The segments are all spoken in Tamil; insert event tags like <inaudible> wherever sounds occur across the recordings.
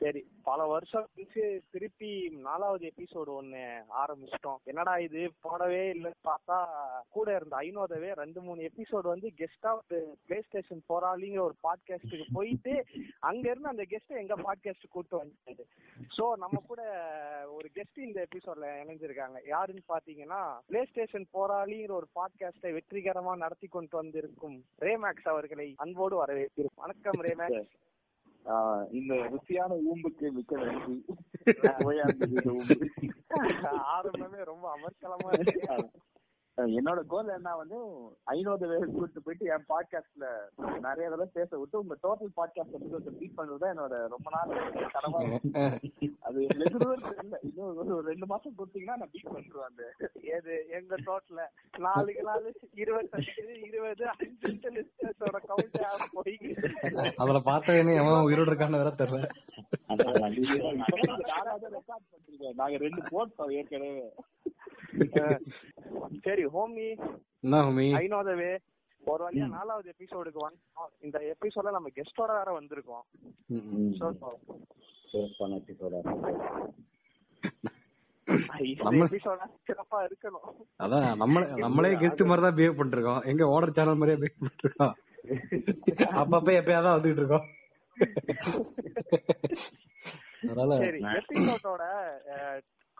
சரி பல வருஷம் கழிச்சு திருப்பி நாலாவது எபிசோடு ஒண்ணு ஆரம்பிச்சிட்டோம். என்னடா இது? போடவே இல்லைன்னு பார்த்தா கூட இருந்த ஐநோதவே ரெண்டு மூணு எபிசோடு வந்து கெஸ்டா பிளே ஸ்டேஷன் போராளிங்கிற ஒரு பாட்காஸ்டுக்கு போயிட்டு அங்க இருந்து அந்த கெஸ்ட் எங்க பாட்காஸ்ட் கூட்டு வந்துட்டாரு சோ நம்ம கூட ஒரு கெஸ்ட் இந்த எபிசோட்ல இணைஞ்சிருக்காங்க. யாருன்னு பாத்தீங்கன்னா பிளே ஸ்டேஷன் போராளிங்கிற ஒரு பாட்காஸ்டை வெற்றிகரமா நடத்தி கொண்டு வந்திருக்கும் ரேமேக்ஸ் அவர்களை அன்போடு வரவேற்கிறோம். வணக்கம் ரேமேக்ஸ். இந்த ருசியான ஊம்புக்கு மிக்க நன்றி <laughs> இந்த ஊம்பு. ஆரம்பமே ரொம்ப அமர்க்கலமா இருக்கு என்னோட கோல் என்ன வந்து ஐநூறு பேர் கூட்டு போயிட்டு என் பாட்காஸ்ட்ல நிறைய தடவை பேச விட்டு உங்க டோட்டல் பாட்காஸ்ட் எபிசோட் பீட் பண்றது என்னோட ரொம்ப நாள் கனவா. அது இல்ல இன்னும் ஒரு ரெண்டு மாசம் கொடுத்தீங்கன்னா நான் பீட் பண்ணிடுவேன் அந்த ஏது எங்க டோட்டல நாலுக்கு நாலு இருபத்தஞ்சு இருபது அஞ்சு கவுண்ட் போய் அதுல பார்த்தவனே எவன் உயிரோட இருக்கான்னு வேற தெரியல. நாலாவது ரெக்கார்ட் பண்ணிருக்கேன் நாங்க ரெண்டு போட்டோம் ஏற்கனவே. சரி ஹோமி என்ன ஹோமி ஐநோதவே ஒரு வழியா நாலாவது எபிசோடுக்கு வந்தோம் இந்த எபிசோட நம்ம கெஸ்டோட வேற வந்திருக்கோம். சிறப்பா இருக்கணும். அதான் நம்மளே <laughs> நம்மளே கெஸ்ட் மாதிரி தான் பிஹேவ் பண்ணிருக்கோம். எங்க ஓடர் சேனல் மாதிரியே பிஹேவ் பண்ணிருக்கோம். அப்பப்ப எப்பயாதான் வந்துட்டு இருக்கோம். <laughs> அதனால எபிசோடோட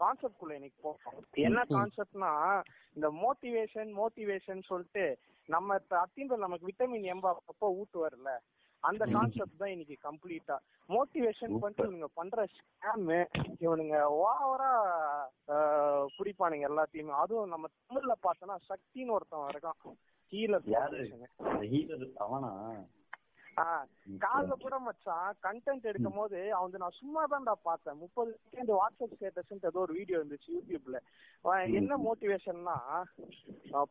கான்செப்ட் குள்ள இன்னைக்கு போறோம். என்ன கான்செப்ட்னா இந்த மோட்டிவேஷன் மோட்டிவேஷன் சொல்லிட்டு நம்ம அத்தின்ற நமக்கு விட்டமின் எம்ப அப்பப்போ ஊட்டுவார்ல அந்த கான்செப்ட் தான் இன்னைக்கு கம்ப்ளீட்டா மோட்டிவேஷன் பண்ணிட்டு இவனுங்க பண்ற ஸ்கேம் இவனுங்க ஓவரா பிடிப்பானுங்க எல்லாத்தையுமே. அதுவும் நம்ம தமிழ்ல பார்த்தோம்னா சக்தின்னு ஒருத்தன் இருக்கான். ஹீலர் அவனா? காலைல கூட மச்சான் கண்டென்ட் எடுக்கும் போது அவன் நான் சும்மா தான்டா பார்த்தேன். முப்பது செகண்ட் வாட்ஸ்அப் ஸ்டேட்டஸ் ஏதோ ஒரு வீடியோ இருந்துச்சு யூடியூப்ல என்ன மோட்டிவேஷன்னா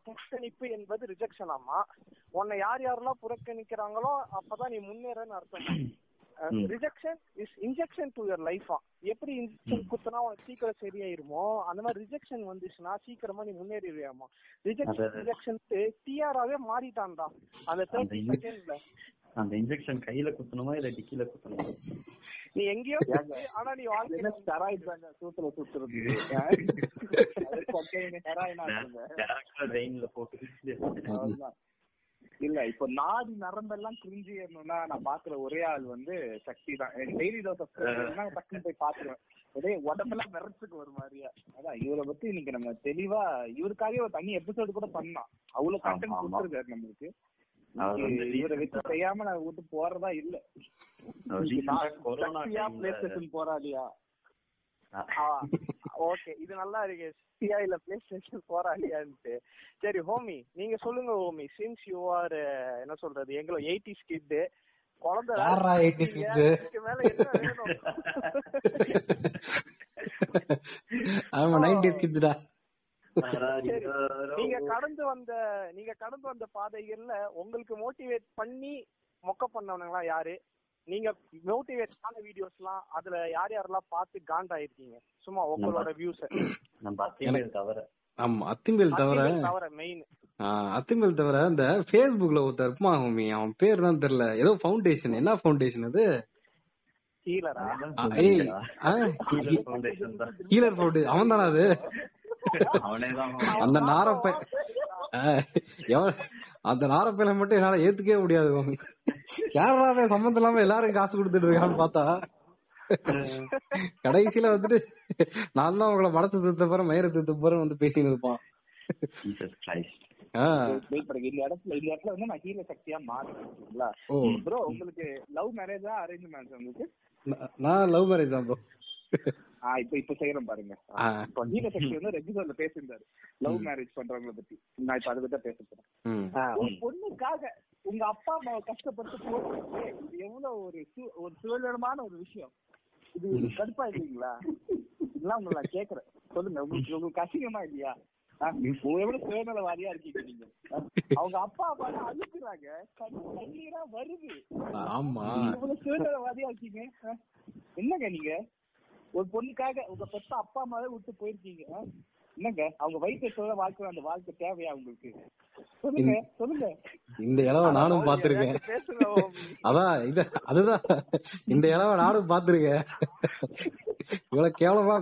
புறக்கணிப்பு என்பது ரிஜெக்ஷன் ஆமா. உன்னை யார் யாரெல்லாம் புறக்கணிக்கிறாங்களோ அப்பதான் நீ முன்னேறன்னு அர்த்தம். Rejection is injection to your லைஃபா எப்படி இன்ஜெக்ஷன் குத்துனா உனக்கு சீக்கிரம் சரியாயிருமோ அந்த மாதிரி ரிஜெக்ஷன் வந்துச்சுன்னா சீக்கிரமா நீ முன்னேறிடுவியாமா. Rejection rejection டிஆராவே மாறிட்டான்டா. அந்த தேர்ட்டி செகண்ட்ல அந்த இன்ஜெக்ஷன் கையில குத்தணுமா இல்ல டிக்கில குத்தணுமா? நீ எங்கேயோ ஆனா நீ வாழ்க்கையில ஸ்டெராய்ட் தாங்க? சூத்துல சுத்துறது. <laughs> ரெயின்ல போட்டு. இல்ல இப்ப நாடி நரம்பெல்லாம் கிரிஞ்சி ஏறணும்னா நான் பாக்குற ஒரே ஆள் வந்து சக்தி தான். டெய்லி டோஸ் டக்குன்னு போய் பாத்துருவேன். ஒரே உடம்பெல்லாம் விரச்சுக்கு ஒரு மாதிரியா. அதான் இவரை பத்தி இன்னைக்கு நம்ம தெளிவா இவருக்காகவே ஒரு தனி எபிசோடு கூட பண்ணலாம். அவ்வளவு கண்டென்ட். கொடுத்துருக்காரு நம்மளுக்கு. இவரை வச்சு செய்யாம நான் விட்டு போறதா இல்ல. கொரோனா பிளே ஸ்டேஷன் போராடியா ஓகே. இது நல்லா இருக்கு. சியா இல்ல பிளே ஸ்டேஷன் போராளியான்ட்டு சரி ஹோமி நீங்க சொல்லுங்க ஹோமி. சின்ஸ் யூ ஆர் என்ன சொல்றது எங்களோ எயிட்டி கிட் குழந்தை வேற யாரா 80s இருக்கீங்க. kids? இதுக்கு மேல என்ன வேணும்? ஆமா நைன்டிஸ் கிட்ஸ்டா சரி. நீங்க கடந்து வந்த நீங்க கடந்து வந்த பாதைகள்ல உங்களுக்கு மோட்டிவேட் பண்ணி மொக்க பண்ணவனுங்களா யாரு? நீங்க மோட்டிவேட் ஆன வீடியோஸ்லாம் அதுல யார் யாரெல்லாம் பார்த்து காண்டாயிருக்கீங்க சும்மா உங்களோட வியூஸ் தவிர ஆமா அத்திம்பேல் தவிர தவிர மெயின் ஆஹ் அத்திம்பேல் தவிர இந்த Facebookல ஒருத்தர் இருப்பான் ஹோமி அவன் பேர் தான் தெரியல. ஏதோ ஃபவுண்டேஷன் என்ன ஃபவுண்டேஷன் அது? ஹீலரா ஆ, ஏய் ஆ, ஃபவுண்டேஷன் தான். ஹீலர் ஃபவுண்டேஷன் அவன் தானே அது? அவனே தான் அந்த நாரப்பை அந்த நாரப்பையில மட்டும் என்னால ஏத்துக்கவே முடியாது யாரா சம்பந்தம் இல்லாம எல்லாரும் காசு கொடுத்துட்டு இருக்கான்னு பார்த்தா? கடைசியில வந்துட்டு நான் தான் உங்களை மனசு திருத்த போறேன் மயிரை திருத்த போறேன் வந்து பேசின்னு இருப்பான். இந்த இடத்துல இந்த இடத்துல வந்து நான் ஹீல சக்தியா மாறேன் ஓ. ப்ரோ உங்களுக்கு லவ் மேரேஜா அரேஞ்ச் மேரேஜ் உங்களுக்கு நான் லவ் மேரேஜ் தான் ப்ரோ இப்ப இப்ப செய்யறேன் பாருங்க. ஹீல சக்தி வந்து ரெகுலர்ல பேசியிருந்தாரு. லவ் மேரேஜ் பண்றவங்கள பத்தி. நான் இப்ப அதை பத்தி பேச போறேன். ஒரு பொண்ணுக்காக உங்க அப்பா அம்மாவை கஷ்டப்பட்டு போட்டு இது எவ்வளவு ஒரு ஒரு சுதந்திரமான ஒரு விஷயம். இது கடுப்பா இல்லைங்களா? இதெல்லாம் உங்களை நான் கேக்குறேன் சொல்லுங்க. உங்களுக்கு உங்களுக்கு அசிங்கமா இல்லையா? எவ்வளவு சுயநலவாதியா இருக்கீங்க நீங்க? அவங்க அப்பா அம்மா அழுக்குறாங்க கண்ணு கண்ணீரா வருது. ஆமா. இவ்வளவு சுயநலவாதியா இருக்கீங்க? என்னங்க நீங்க? ஒரு பொண்ணுக்காக உங்க பெத்த அப்பா அம்மாவே விட்டு போயிருக்கீங்க. என்னங்க? அவங்க வயிற்று வாழ்க்கை அந்த வாழ்க்கை தேவையா உங்களுக்கு? சொல்லுங்க சொல்லுங்க. இந்த இளவ நானும் பாத்திருக்கேன் அதான் இது அதுதான். இந்த இளவ நானும் பாத்திருக்கேன் இவ்வளவு கேவலமா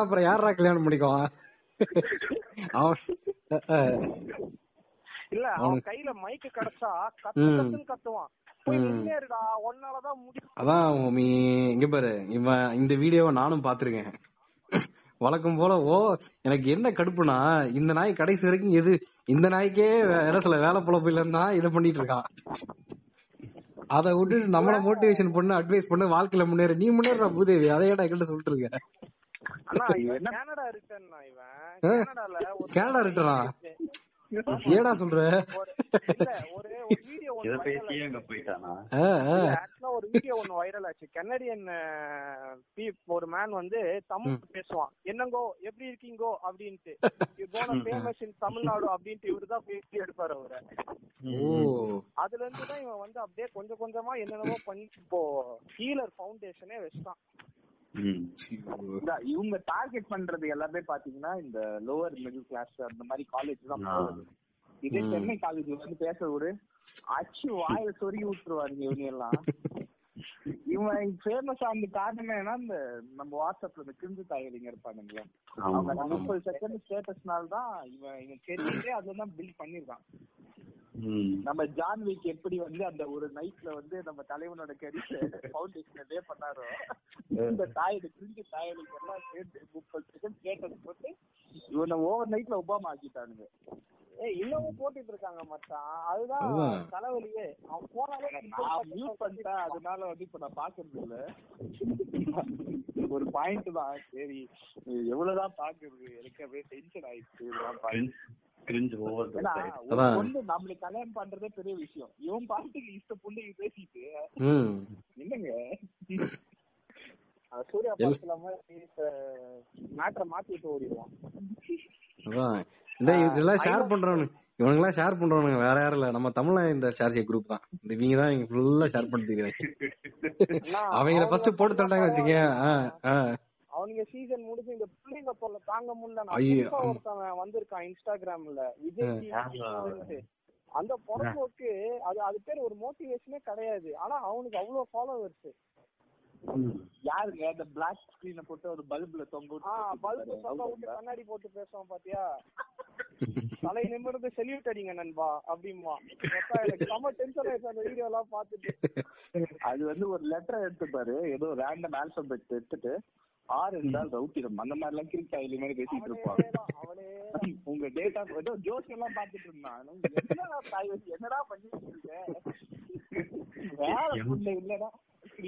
அப்புறம் யாரா கல்யாணம் பண்ணிக்குவான்? அவன் இல்ல அவன் கையில மைக்கு கிடைச்சா கத்து கத்துவான். அதான் இங்க பாரு இவன் இந்த வீடியோவை நானும் பாத்திருக்கேன் வழக்கம் போல ஓ எனக்கு என்ன கடுப்புனா இந்த நாய் கடைசி வரைக்கும் எது இந்த நாய்க்கே வேற சில வேலை பொழப்பு இல்லைன்னா இதை பண்ணிட்டு இருக்கான். அத விட்டுட்டு நம்மள மோட்டிவேஷன் பண்ணு அட்வைஸ் பண்ணு வாழ்க்கையில முன்னேற. நீ முன்னேற பூதேவி. அதையடா என்கிட்ட சொல்லிட்டு இருக்க? கனடா ரிட்டனா ஏடா சொல்ற? இத பேசியே அங்க போயிட்டானா? ஆக்சுவலா ஒரு வீடியோ ஒன்னு வைரல் ஆச்சு. கனடியன் ஒரு மேன் வந்து தமிழ் பேசுவான். என்னங்கோ எப்படி இருக்கீங்கோ அப்படின்ட்டு. போன ஃபேமஸ் இன் தமிழ்நாடு அப்படின்ட்டு இவரு தான் பேசி எடுப்பாரு அவரை. அதுல இருந்து தான் இவன் வந்து அப்படியே கொஞ்சம் கொஞ்சமா என்னென்னவோ பண்ணி இப்போ ஹீலர் ஃபவுண்டேஷனே வச்சுட்டான். இவங்க டார்கெட் பண்றது எல்லாமே பாத்தீங்கன்னா இந்த லோவர் மிடில் கிளாஸ் அந்த மாதிரி காலேஜ் தான் இதே சென்னை காலேஜ் வந்து பேச ஒரு அச்சு வாயில சொருகி விட்டுருவாருங்க இவங்க எல்லாம். இவன் ஃபேமஸ் ஆனது காரணமே ஏன்னா இந்த நம்ம வாட்ஸ்அப்ல இந்த கிரிஞ்சு தாயலிங்க இருப்பானுங்களே அவங்க முப்பது செகண்ட் ஸ்டேட்டஸ்னால தான் இவன் இவன் கெரியரே அதுல தான் பில்ட் பண்ணிருக்கான். நம்ம ஜான் வீக் எப்படி வந்து அந்த ஒரு நைட்ல வந்து நம்ம தலைவனோட கரியர் பவுண்டேஷன் டே பண்ணாரோ இந்த தாய் கிரிஞ்சு தாயலுக்கு எல்லாம் சேர்த்து முப்பது செகண்ட் ஸ்டேட்டஸ் போட்டு இவனை ஓவர் நைட்ல ஒபாமா ஆக்கிட்டானுங்க. இன்னமும் போட்டுட்டு இருக்காங்க மச்சான். அதுதான் தலைவலியே. அவன் போனாலே நான் மியூட் பண்ணிட்டேன். அதனால வந்து இப்ப நான் பாக்குறது இல்ல. ஒரு பாயிண்ட் தான். சரி எவ்வளவுதான் பாக்குறது எனக்கு அப்படியே டென்ஷன் ஆயிடுச்சு. பொண்ணு நம்மளுக்கு கல்யாணம் பண்றதே பெரிய விஷயம். இவன் பாட்டுக்கு இஷ்ட பொண்ணு பேசிட்டு என்னங்க? சூர்யா படத்துல மேட்ரை மாத்திட்டு ஓடிடுவான். இதெல்லாம் ஷேர் பண்றவனு. இவனுங்க எல்லாம் ஷேர் பண்றவனுங்க வேற யாரும் இல்ல. நம்ம தமிழ்ல இந்த ஷேர் குரூப் தான். இந்த இவங்க தான் இவங்க ஃபுல்லா ஷேர் பண்ணிருக்காங்க அவங்க ஃபர்ஸ்ட் போட்டு தட்டாங்க வச்சுக்கேன் அவனுங்க சீசன் முடிஞ்சு இந்த பிள்ளைங்க போல தாங்க முடியல. ஒருத்தவன் வந்திருக்கான் இன்ஸ்டாகிராம்ல. விஜய் அந்த பொறப்போக்கு அது அது பேர் ஒரு மோட்டிவேஷனே கிடையாது. ஆனா அவனுக்கு அவ்வளவு ஃபாலோவர்ஸ் யாருங்க? அந்த பிளாக் ஸ்கிரீன போட்டு ஒரு பல்புல தொங்க பல்பு தொங்க விட்டு கண்ணாடி போட்டு பேசுவான் பாத்தியா? தலை நிமிர்ந்து செல்யூட் அடிங்க நண்பா அப்படிமா எனக்கு செம்ம டென்ஷன் ஆயிடுச்சு அந்த வீடியோ எல்லாம் பாத்துட்டு அது வந்து ஒரு லெட்டர் எடுத்துப்பாரு ஏதோ ரேண்டம் ஆல்பபெட் எடுத்துட்டு ஆர் என்றால் ரவுட்டிடம் அந்த மாதிரி எல்லாம் கிரிக் ஆயிலி மாதிரி பேசிட்டு இருப்பான். உங்க டேட்டா ஏதோ ஜோஸ் எல்லாம் பாத்துட்டு இருந்தான். என்னடா பண்ணிட்டு இருக்கேன் வேற இல்லடா.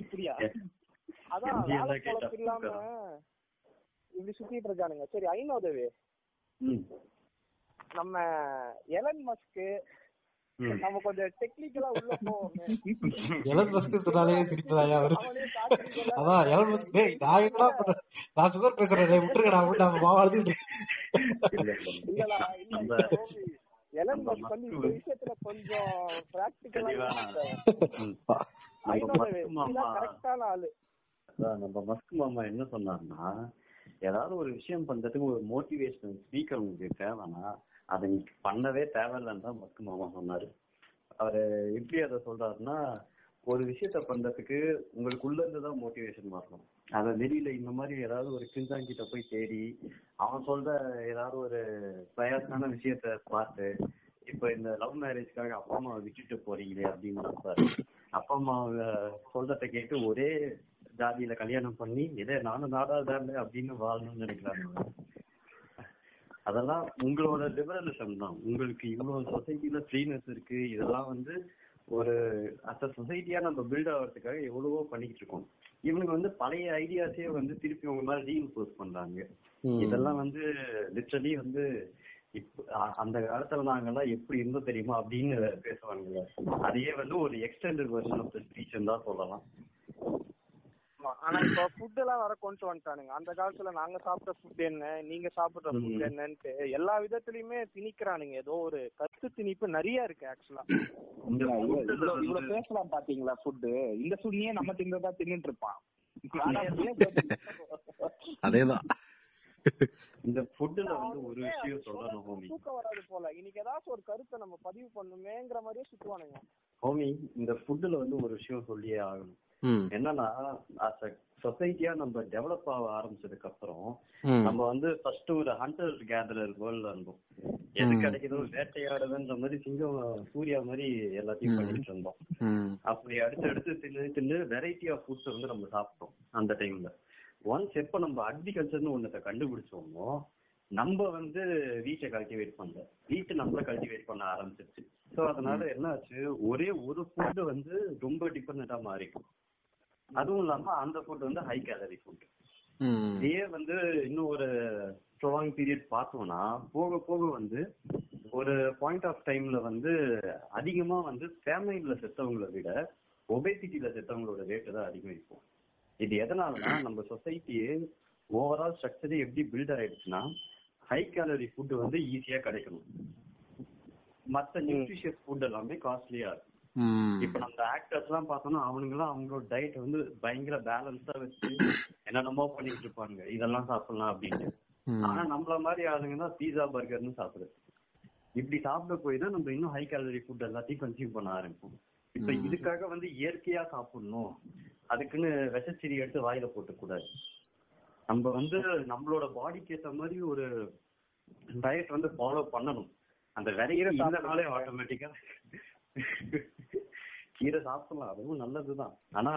இப்படியா? அதான் வேலை பொழப்பு இல்லாம இப்படி சுத்திட்டு இருக்கானுங்க. சரி ஐநோதவி. நம்ம எலன் மஸ்க்கு நம்ம கொஞ்சம் டெக்னிக்கலா உள்ள போவோம். எலன் மஸ்க் சொன்னாலே சிரிப்பதாயா அவரு அதான் எலன் மஸ்க். டேய் நான் என்ன பண்றேன் நான் சுகர் பேசுறேன். விட்டுருக்கடா விட்டு நம்ம மாவா அழுதுட்டு இல்லடா இல்ல எலன் மஸ்க் வந்து இந்த விஷயத்துல கொஞ்சம் பிராக்டிக்கலா கரெக்டான ஆளு. நம்ம மஸ்க் மாமா என்ன சொன்னார்னா ஏதாவது ஒரு விஷயம் பண்றதுக்கு ஒரு மோட்டிவேஷனல் ஸ்பீக்கர் உங்களுக்கு தேவைன்னா அதை நீ பண்ணவே தேவையில்லைன்னு தான் மஸ்க் மாமா சொன்னாரு. அவரு எப்படி அதை சொல்றாருன்னா ஒரு விஷயத்த பண்றதுக்கு உங்களுக்குள்ள இருந்து தான் மோட்டிவேஷன் வரணும் அதை வெளியில இந்த மாதிரி ஏதாவது ஒரு கிஞ்சாங்கிட்ட போய் தேடி அவன் சொல்ற ஏதாவது ஒரு பிரயாசமான விஷயத்த பார்த்து இப்ப இந்த லவ் மேரேஜ்க்காக அப்பா அம்மாவை விட்டுட்டு போறீங்களே அப்படின்னு அப்பா அம்மாவை சொல்றத கேட்டு ஒரே ஜாதியில கல்யாணம் பண்ணி இதே நானும் நாடாதாங்க அப்படின்னு வாழணும்னு நினைக்கிறாங்க அதெல்லாம் உங்களோட லிபரலிசம் தான். உங்களுக்கு இவ்வளவு சொசைட்டில ஃப்ரீனஸ் இருக்கு. இதெல்லாம் வந்து ஒரு அத்த சொசைட்டியா நம்ம பில்ட் ஆகிறதுக்காக எவ்வளவோ பண்ணிக்கிட்டு இருக்கோம். இவனுக்கு வந்து பழைய ஐடியாஸே வந்து திருப்பி உங்க மேல ரீஇன்போஸ் பண்றாங்க. இதெல்லாம் வந்து லிட்ரலி வந்து இப்ப அந்த காலத்துல நாங்கெல்லாம் எப்படி இருந்தோம் தெரியுமா அப்படின்னு பேசுவாங்க அதையே வந்து ஒரு extended version of the speech தான் சொல்லலாம். ஆனா இப்ப ஃபுட் எல்லாம் வர கொண்டு வந்துட்டானுங்க. அந்த காலத்துல நாங்க சாப்பிட்ட ஃபுட் என்ன நீங்க சாப்பிடுற ஃபுட் என்னன்ட்டு எல்லா விதத்துலயுமே திணிக்கிறானுங்க. ஏதோ ஒரு கருத்து திணிப்பு நிறைய இருக்கு ஆக்சுவலா இவ்வளவு பேசலாம் பாத்தீங்களா ஃபுட் இந்த சுண்ணியே நம்ம திங்கதான் தின்னுட்டு இருப்பான் அதேதான். இந்த ஃபுட்ல வந்து ஒரு விஷயம் சொல்லணும் ஹோமி தூக்கம் வராது போல. இன்னைக்கு ஏதாச்சும் ஒரு கருத்தை நம்ம பதிவு பண்ணுமேங்கிற மாதிரியே சுத்துவானுங்க. ஹோமி இந்த ஃபுட்ல வந்து ஒரு விஷயம் சொல்லியே ஆகணும். என்னன்னா சொசைட்டியா நம்ம டெவலப் ஆக ஆரம்பிச்சதுக்கு அப்புறம் நம்ம வந்து ஃபர்ஸ்ட் ஒரு ஹண்டர் கேதரர் வேர்ல்ட்ல இருந்தோம். எது கிடைக்குதோ வேட்டையாடுதுன்ற மாதிரி சிங்கம் சூர்யா மாதிரி எல்லாத்தையும் பண்ணிட்டு இருந்தோம். அப்படி அடுத்து அடுத்து தின்னு தின்னு வெரைட்டி ஆஃப் ஃபுட்ஸ் வந்து நம்ம சாப்பிட்டோம் அந்த டைம்ல ஒன்ஸ் எப்ப நம்ம அக்ரிகல்ச்சர்னு ஒன்னத்தை கண்டுபிடிச்சோமோ நம்ம வந்து வீட்டை கல்டிவேட் பண்ணல. வீட்டை நம்மள கல்டிவேட் பண்ண ஆரம்பிச்சிருச்சு. சோ அதனால என்ன ஆச்சு ஒரே ஒரு ஃபுட் வந்து ரொம்ப டிபெண்டா மாறிக்கும் அதுவும் இல்லாம அந்த ஃபுட் வந்து ஹை கேலரி ஃபுட் இதே வந்து இன்னும் ஒரு ஸ்ட்ராங் பீரியட் பார்த்தோம்னா போக போக வந்து ஒரு பாயிண்ட் ஆஃப் டைம்ல வந்து அதிகமா வந்து ஃபேமிலியில செத்தவங்களை விட ஒபேசிட்டியில செத்தவங்களோட ரேட்டு தான் அதிகரிக்கும் இது எதனாலனா நம்ம சொசைட்டியே ஓவரால் ஸ்ட்ரக்சரே எப்படி பில்ட் ஆயிடுச்சுன்னா ஹை கேலரி ஃபுட் வந்து ஈஸியா கிடைக்கணும். மத்த நியூட்ரிஷியஸ் ஃபுட் எல்லாமே காஸ்ட்லியா இருக்கும். இப்ப நம்ம ஆக்டர்ஸ் எல்லாம் பார்த்தோம்னா அவனுங்க எல்லாம் அவங்களோட டயட் வந்து பயங்கர பேலன்ஸா வச்சு என்னென்னமோ பண்ணிட்டு இருப்பாங்க இதெல்லாம் சாப்பிடலாம் அப்படின்னு ஆனா நம்மள மாதிரி ஆளுங்க தான் பீஸா பர்கர்னு சாப்பிடுது. இப்படி சாப்பிட போய் தான் நம்ம இன்னும் ஹை கேலரி ஃபுட் எல்லாத்தையும் கன்சியூம் பண்ண ஆரம்பிப்போம். இப்ப இதுக்காக வந்து இயற்கையா சாப்பிடணும். அதுக்குன்னு விஷச்செடி எடுத்து வாயில போட்டு கூடாது நம்ம வந்து நம்மளோட பாடிக்கு ஏத்த மாதிரி ஒரு டயட் வந்து ஃபாலோ பண்ணணும். அந்த விரைகிற இல்லைனாலே ஆட்டோமேட்டிக்கா கீரை சாப்பிடலாம். அதுவும் நல்லதுதான். ஆனா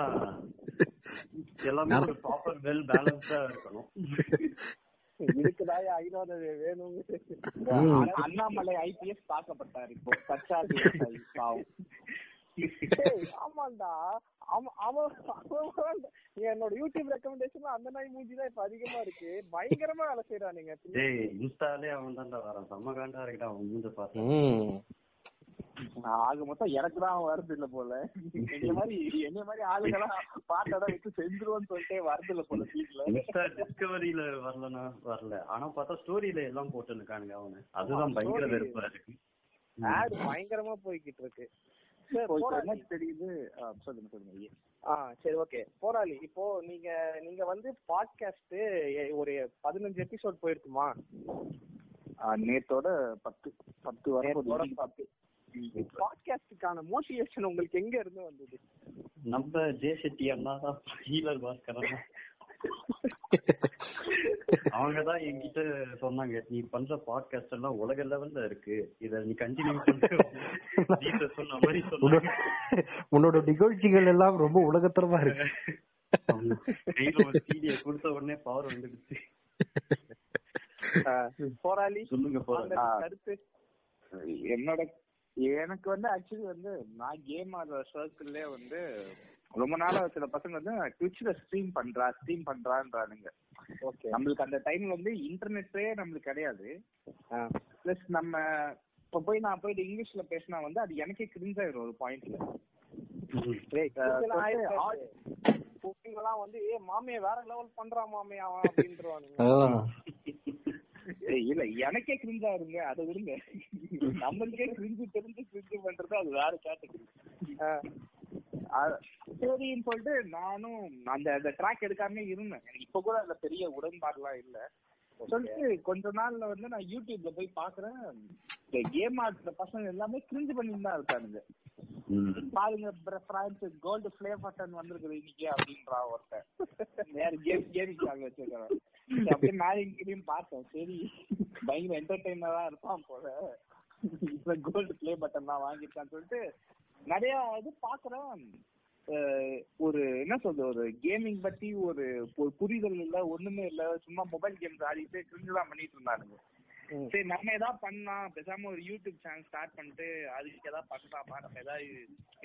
எல்லாமே ஒரு ப்ராப்பர் வெல் பேலன்ஸ்டா இருக்கணும். இதுக்குதான் ஐநூறு வேணும் அண்ணாமலை ஐபிஎஸ் தாக்கப்பட்டார் இப்போ. பாவம். ஆமாண்டா. என்னோட யூடியூப் ரெக்கமெண்டேஷன் அந்த நாய் மூஞ்சி தான் இப்ப அதிகமா இருக்கு. பயங்கரமா வேலை செய்யறானுங்க டேய் இன்ஸ்டாலே அவன் தான்டா வரான். செம்ம காண்டா இருக்கா அவன் மூஞ்ச பார்த்தா. ஆக மொத்தம் எனக்கு தான் வருது இல்ல போல. என்ன மாதிரி என்ன மாதிரி ஆளுங்கெல்லாம் பாட்டோட வச்சு செஞ்சிருவோம்னு சொல்லிட்டே வருது இல்ல போல வீட்டுல இன்ஸ்டா டிஸ்கவரியில வரலனா வரல. ஆனா பார்த்தா ஸ்டோரியில எல்லாம் போட்டு இருக்கானுங்க அவனு. அதுதான் பயங்கர வெறுப்பா இருக்கு. ஆட் பயங்கரமா போய்கிட்டு இருக்கு தெரியுது? சொல்லுங்க சொல்லுங்க ஆ சரி ஓகே. போராளி இப்போ நீங்க நீங்க வந்து பாட்காஸ்ட் ஒரு பதினஞ்சு எபிசோட் போயிருக்குமா? நேத்தோட பத்து பத்து வர பத்து. பாட்காஸ்டுக்கான மோட்டிவேஷன் உங்களுக்கு எங்க இருந்து வந்தது? நம்ம ஜே செட்டி அண்ணா தான் ஹீலர் பாஸ்கரன் அவங்க தான் என்கிட்ட சொன்னாங்க நீ பண்ற பாட்காஸ்ட் எல்லாம் உலக லெவல்ல இருக்கு. இத நீ கண்டினியூ பண்ண. சொன்ன மாதிரி உன்னோட நிகழ்ச்சிகள் எல்லாம் ரொம்ப உலகத்தரமா இருக்கு. கையில கொடுத்த உடனே பவர் வந்துடுச்சு. போராளி சொல்லுங்க போராளி. கருத்து. என்னோட எனக்கு வந்து ஆக்சுவலி வந்து நான் கேம் ஆடுற சர்க்கிள்லயே வந்து ரொம்ப நாளா சில பசங்க வந்து ட்விட்ச்ல ஸ்ட்ரீம் பண்றா ஸ்ட்ரீம் பண்றான்றானுங்க. ஓகே நம்மளுக்கு அந்த டைம்ல வந்து இன்டர்நெட்டே நம்மளுக்கு கிடையாது. பிளஸ் நம்ம இப்ப போய் நான் போயிட்டு இங்கிலீஷ்ல பேசினா வந்து அது எனக்கே கிரிஞ்ச் ஆயிரும் ஒரு பாயிண்ட்ல எல்லாம் வந்து ஏ மாமிய வேற லெவல் பண்றான் மாமே அவன் <laughs> அப்படின்றானுங்க இல்ல எனக்கே கிரிஞ்சா இருங்க. அதை விடுங்க. நம்மளுக்கே கிரிஞ்சு தெரிஞ்சு கிரிஞ்சு பண்றது அது வேற கேட்டகரி சரின்னு சொல்லிட்டு நானும் அந்த அந்த ட்ராக் எடுக்காம இருந்தேன். எனக்கு இப்ப கூட அதுல பெரிய உடன்பாடுலாம் இல்ல. சொல்லிட்டு கொஞ்ச நாள்ல வந்து நான் யூடியூப்ல போய் பாக்குறேன். இந்த கேம் ஆடுற பசங்க எல்லாமே கிரிஞ்சு பண்ணிட்டு தான் இருக்கானுங்க. பாருங்க பிரான்ஸ் கோல்டு பிளே பட்டன் வந்திருக்குது இன்னைக்கு அப்படின்றா ஒருத்தன். வேற கேம் கேமிங் சாங் வச்சிருக்கிறேன் அப்படியே மேரிங் கிரியும் பார்த்தேன். சரி பயங்கர என்டர்டைனரா இருப்பான் போல. இப்ப கோல்டு பிளே பட்டன் தான் வாங்கிருக்கான்னு சொல்லிட்டு நிறைய இது பாக்குறேன். ஒரு என்ன சொல்றது ஒரு கேமிங் பத்தி ஒரு புரிதல் இல்ல ஒண்ணுமே இல்ல சும்மா மொபைல் கேம்ஸ் ஆடிட்டு கிரிஞ்சுதான் பண்ணிட்டு இருந்தானுங்க. சரி நம்ம ஏதாவது பண்ணலாம் பேசாம ஒரு யூடியூப் சேனல் ஸ்டார்ட் பண்ணிட்டு அதுக்கு ஏதாவது பண்ணலாமா நம்ம ஏதாவது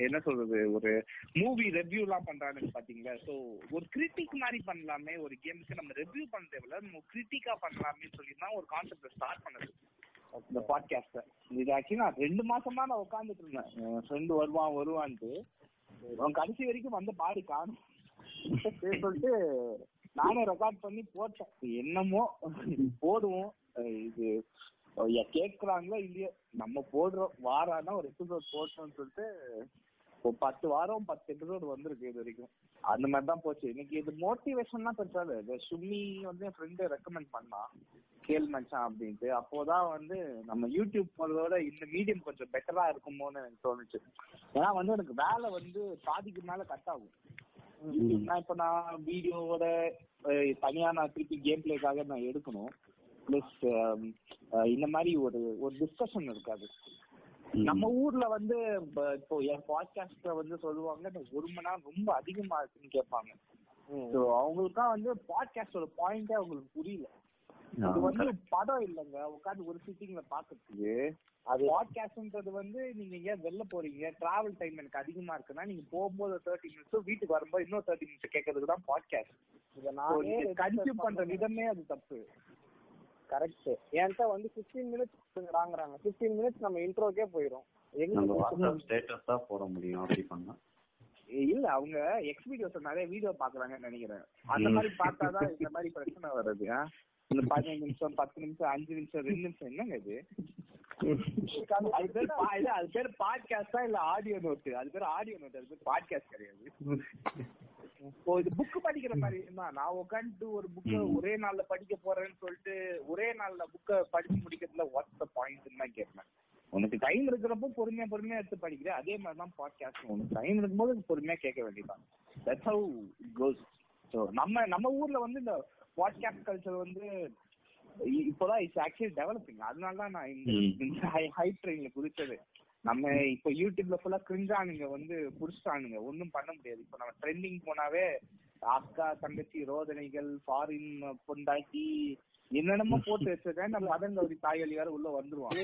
என்ன சொல்றது ஒரு மூவி ரெவ்யூ எல்லாம் பண்றானுங்க பாத்தீங்களா? சோ ஒரு கிரிட்டிக் மாதிரி பண்ணலாமே ஒரு கேமுக்கு நம்ம ரெவ்யூ பண்ண தேவையில்ல நம்ம கிரிட்டிக்கா பண்ணலாமே சொல்லி தான் ஒரு கான்செப்ட் ஸ்டார்ட் பண்ணது. இந்த பாட்காஸ்ட இது ஆக்சுவலி நான் ரெண்டு மாசமா நான் உட்காந்துட்டு இருந்தேன். என் ஃப்ரெண்டு வருவான் வருவான்ட்டு. அவன் கடைசி வரைக்கும் வந்து பாடி காணும். சொல்லிட்டு நானே ரெக்கார்ட் பண்ணி போட்டேன். என்னமோ போடுவோம். இது கேக்குறாங்களோ இல்லையோ? நம்ம போடுறோம் வாரானா ஒரு எபிசோட் போட்டோம்னு சொல்லிட்டு இப்போ பத்து வாரம் பத்து எபிசோடு வந்திருக்கு இது வரைக்கும். அந்த மாதிரி தான் போச்சு. இன்னைக்கு இது மோட்டிவேஷன் தான் பெருசாது இது சுமி வந்து என் ஃப்ரெண்டு ரெக்கமெண்ட் பண்ணான் கேள் மச்சான் அப்படின்ட்டு. அப்போதான் வந்து நம்ம யூடியூப் போறதோட இந்த மீடியம் கொஞ்சம் பெட்டரா இருக்குமோன்னு எனக்கு தோணுச்சு. ஏன்னா வந்து எனக்கு வேலை வந்து பாதிக்கு மேல கட் ஆகும். நான் இப்ப நான் வீடியோவோட தனியா நான் திருப்பி கேம் பிளேக்காக நான் எடுக்கணும். பிளஸ் இந்த மாதிரி ஒரு ஒரு டிஸ்கஷன் இருக்காது. நம்ம ஊர்ல வந்து இப்போ என் பாட்காஸ்ட்ல வந்து சொல்லுவாங்க ஒரு மணி நேரம் ரொம்ப அதிகமா இருக்குன்னு கேட்பாங்க. ஸோ அவங்களுக்குலாம் வந்து பாட்காஸ்டோட பாயிண்டே அவங்களுக்கு புரியல. அது வந்து படம் இல்லைங்க. உட்காந்து ஒரு சிட்டிங்ல பாக்குறதுக்கு அது பாட்காஸ்ட்ன்றது வந்து நீங்க ஏன் வெளில போறீங்க டிராவல் டைம் எனக்கு அதிகமா இருக்குன்னா நீங்க போகும்போது தேர்ட்டி மினிட்ஸ் வீட்டுக்கு வரும்போது இன்னும் தேர்ட்டி மினிட்ஸ் கேட்கறதுக்கு தான் பாட்காஸ்ட் இதை நான் கன்சியூம் பண்ற விதமே அது தப்பு. கரெக்ட் என்கிட்ட வந்து பிப்டீன் மினிட்ஸ் வாங்குறாங்க. பிப்டீன் மினிட்ஸ் நம்ம இன்ட்ரோக்கே போயிடும் போட முடியும் அப்படி பண்ணா? இல்ல அவங்க எக்ஸ் வீடியோஸ் நிறைய வீடியோ பாக்குறாங்கன்னு நினைக்கிறேன். அந்த மாதிரி பார்த்தாதான் இந்த மாதிரி பிரச்சனை வருது. இந்த பதினஞ்சு நிமிஷம் பத்து நிமிஷம் அஞ்சு நிமிஷம் ரெண்டு நிமிஷம் என்னங்க இது? அது பேர் அது பேர் பாட்காஸ்டா இல்ல ஆடியோ நோட்டு அது பேர் ஆடியோ நோட் அது பேர் பாட்காஸ்ட் கிடையாது. இப்போ இது புக் படிக்கிற மாதிரி தான் நான் உட்காந்துட்டு ஒரு புக்க ஒரே நாள்ல படிக்க போறேன்னு சொல்லிட்டு ஒரே நாள்ல புக்க படிச்சு முடிக்கிறதுல வாட்ஸ் த பாயிண்ட் தான் கேட்பேன். உனக்கு டைம் இருக்கிறப்போ பொறுமையா பொறுமையா எடுத்து படிக்கிறேன் அதே மாதிரி தான் பாட்காஸ்ட் உனக்கு டைம் இருக்கும்போது பொறுமையா கேட்க வேண்டியதான் தட்ஸ் ஹவு கோஸ் ஸோ நம்ம நம்ம ஊர்ல வந்து இந்த பாட்காஸ்ட் கல்ச்சர் வந்து இப்போதான் இட்ஸ் ஆக்சுவலி டெவலப்பிங் அதனால தான் நான் இந்த ஹை ட்ரெயின்ல குதிச்சது. நம்ம இப்ப யூடியூப்ல ஃபுல்லா கிரிஞ்சானுங்க வந்து புடிச்சிட்டானுங்க. ஒன்னும் பண்ண முடியாது. இப்ப நம்ம ட்ரெண்டிங் போனாவே அக்கா தங்கச்சி ரோதனைகள் ஃபாரின் பொண்டாட்டி என்னென்னமோ போட்டு வச்சிருக்கேன் நம்ம மதன் கௌரி தாய்களி வேற உள்ள வந்துருவான்.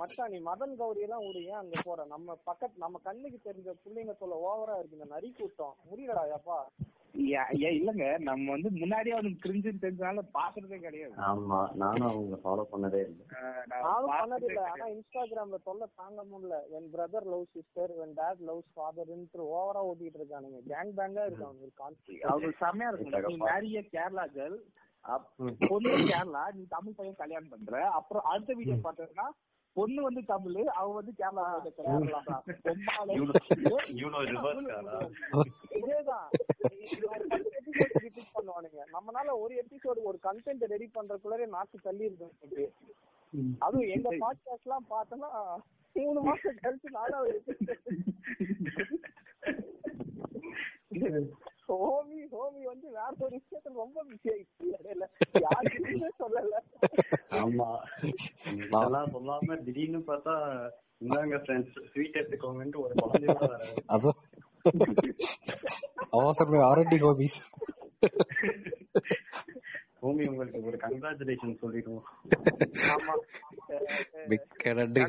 மச்சா நீ மதன் கௌரி எல்லாம் ஒரு ஏன் அங்க போற? நம்ம பக்கத்து நம்ம கண்ணுக்கு தெரிஞ்ச பிள்ளைங்க சொல்ல ஓவரா இருக்கு. இந்த நரி கூட்டம். முடியலடா ஏப்பா. இல்லங்க. நம்ம வந்து முன்னாடியே அவனுக்கு கிரிஞ்சுன்னு தெரிஞ்சனால பாக்குறதே கிடையாது. ஆமா. நானும் அவங்க ஃபாலோ பண்ணதே இல்லை. நானும் பண்ணது இல்ல. ஆனா இன்ஸ்டாகிராம்ல தொல்ல தாங்க முடியல என் பிரதர் லவ் சிஸ்டர் என் டேட் லவ் ஃபாதர் ஓவரா ஓட்டிட்டு இருக்கானுங்க. கேங் பேங்கா இருக்கு அவனுக்கு கான்செப்ட் அவங்க செமையா இருக்கும். நீ நிறைய கேரளா கேர்ள் பொண்ணு கேரளா நீ தமிழ் பையன் கல்யாணம் பண்ற அப்புறம் அடுத்த வீடியோ பார்த்ததுன்னா பொண்ணு வந்து தமிழ் அவ வந்து கேரளா. இதேதான். ரிப்பீட் பண்ணுவானுங்க. நம்மனால ஒரு எபிசோடு ஒரு கண்டென்ட் ரெடி பண்றதுக்குள்ளே நாக்கு தள்ளி இருக்கு அதுவும் எங்க பாட்காஸ்ட் எல்லாம் பார்த்தோம்னா மூணு மாசம் கழிச்சு நாலாவது ஹோமி ஹோமி வந்து வேற ஒரு விஷயத்துல ரொம்ப பிஸி ஆயிடுச்சு. இடையில யாருக்குமே சொல்லல. ஆமா. இதெல்லாம் சொல்லாம திடீர்னு பார்த்தா இந்தாங்க ஃப்ரெண்ட்ஸ் ஸ்வீட் எடுத்துக்கோங்கன்ட்டு ஒரு குழந்தையோட வராது அது அவசரமே ஆர்டி ஹோபிஸ் ஹோமி உங்களுக்கு ஒரு கங்க்ராச்சுலேஷன் சொல்லிடுவோம். ஆமா. மிக்க நன்றி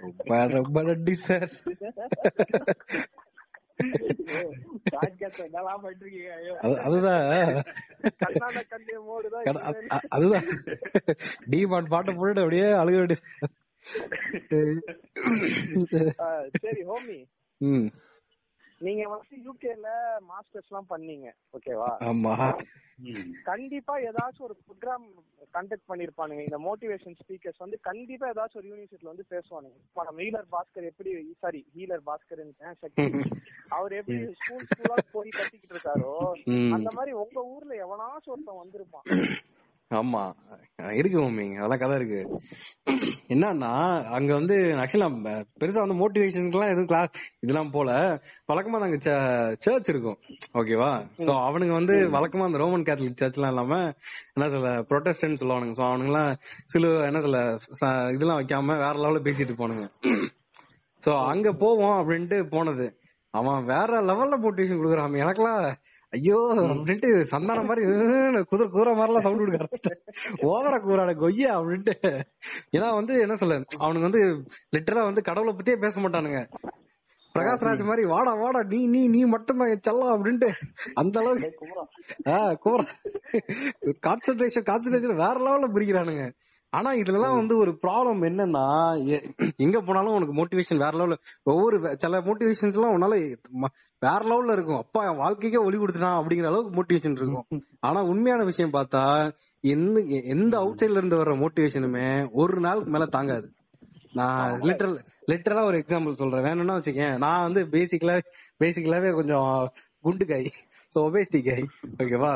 ரொம்ப ரொம்ப நன்றி சார். அதுதான். அதுதான். டிமான் பாட்டை போட்டு அப்படியே அழுக வேண்டிய சரி ஹோமி நீங்க வந்து யூகேல மாஸ்டர்ஸ் எல்லாம் பண்ணீங்க ஓகேவா ஆமா. கண்டிப்பா ஏதாச்சும் ஒரு ப்ரோக்ராம் கண்டக்ட் பண்ணிருப்பானுங்க. இந்த மோட்டிவேஷன் ஸ்பீக்கர்ஸ் வந்து கண்டிப்பா ஏதாச்சும் ஒரு யூனிவர்சிட்டில வந்து பேசுவானுங்க. இப்ப நம்ம ஹீலர் பாஸ்கர் எப்படி சாரி ஹீலர் பாஸ்கர் சக்தி அவர் எப்படி ஸ்கூல் ஸ்கூலா போய் கத்திக்கிட்டு இருக்காரோ அந்த மாதிரி உங்க ஊர்ல எவனாச்சும் ஒருத்தன் வந்திருப்பான். ஆமா. இருக்கு மம்மி. அதெல்லாம் கதை இருக்கு. என்னன்னா அங்க வந்து ஆக்சுவலா பெருசா வந்து மோட்டிவேஷனுக்குலாம் எதுவும் கிளாஸ் இதெல்லாம் போல. வழக்கமா நாங்க சர்ச் இருக்கும். ஓகேவா சோ அவனுங்க வந்து வழக்கமா அந்த ரோமன் கேத்தலிக் சர்ச் எல்லாம் இல்லாம என்ன சொல்ல ப்ரொட்டஸ்டன்ட் சொல்லுவானுங்க. சோ அவனுங்க எல்லாம் சில என்ன சொல்ல இதெல்லாம் வைக்காம வேற லெவல்ல பேசிட்டு போனுங்க சோ அங்க போவோம் அப்படின்ட்டு போனது. அவன் வேற லெவல்ல மோட்டிவேஷன் கொடுக்குறான். எனக்கெல்லாம் ஐயோ அப்படின்ட்டு சந்தானம் மாதிரி குதிரை கூற மாதிரி எல்லாம் சவுண்ட் கொடுக்க ஆரம்பிச்சிட்டேன். ஓவரா கூறாட கொய்யா அப்படின்ட்டு. ஏன்னா வந்து என்ன சொல்ல அவனுக்கு வந்து லிட்டரா வந்து கடவுளை பத்தியே பேச மாட்டானுங்க. பிரகாஷ்ராஜ் மாதிரி வாடா வாடா நீ நீ நீ மட்டும் தான் செல்லம் அப்படின்ட்டு. அந்த அளவுக்கு ஆஹ் கூற கான்சென்ட்ரேஷன் கான்சென்ட்ரேஷன் வேற லெவல்ல பிடிக்கிறானுங்க ஆனா இதுலதான் வந்து ஒரு ப்ராப்ளம் என்னன்னா எங்க போனாலும் உனக்கு மோட்டிவேஷன் வேற லெவல்ல ஒவ்வொரு சில மோட்டிவேஷன்ஸ் எல்லாம் உன்னால வேற லெவல்ல இருக்கும். அப்பா வாழ்க்கைக்கே ஒளி கொடுத்துட்டான் அப்படிங்கிற அளவுக்கு மோட்டிவேஷன் இருக்கும். ஆனா உண்மையான விஷயம் பார்த்தா எந்த எந்த அவுட் சைட்ல இருந்து வர்ற மோட்டிவேஷனுமே ஒரு நாளுக்கு மேல தாங்காது. நான் லிட்டரல் லிட்டரலா ஒரு எக்ஸாம்பிள் சொல்றேன். வேணும்னா வச்சுக்கேன் நான் வந்து பேசிக்கலா பேசிக்கலாவே கொஞ்சம் குண்டு காய் சோ ஒபேசிட்டி காய் ஓகேவா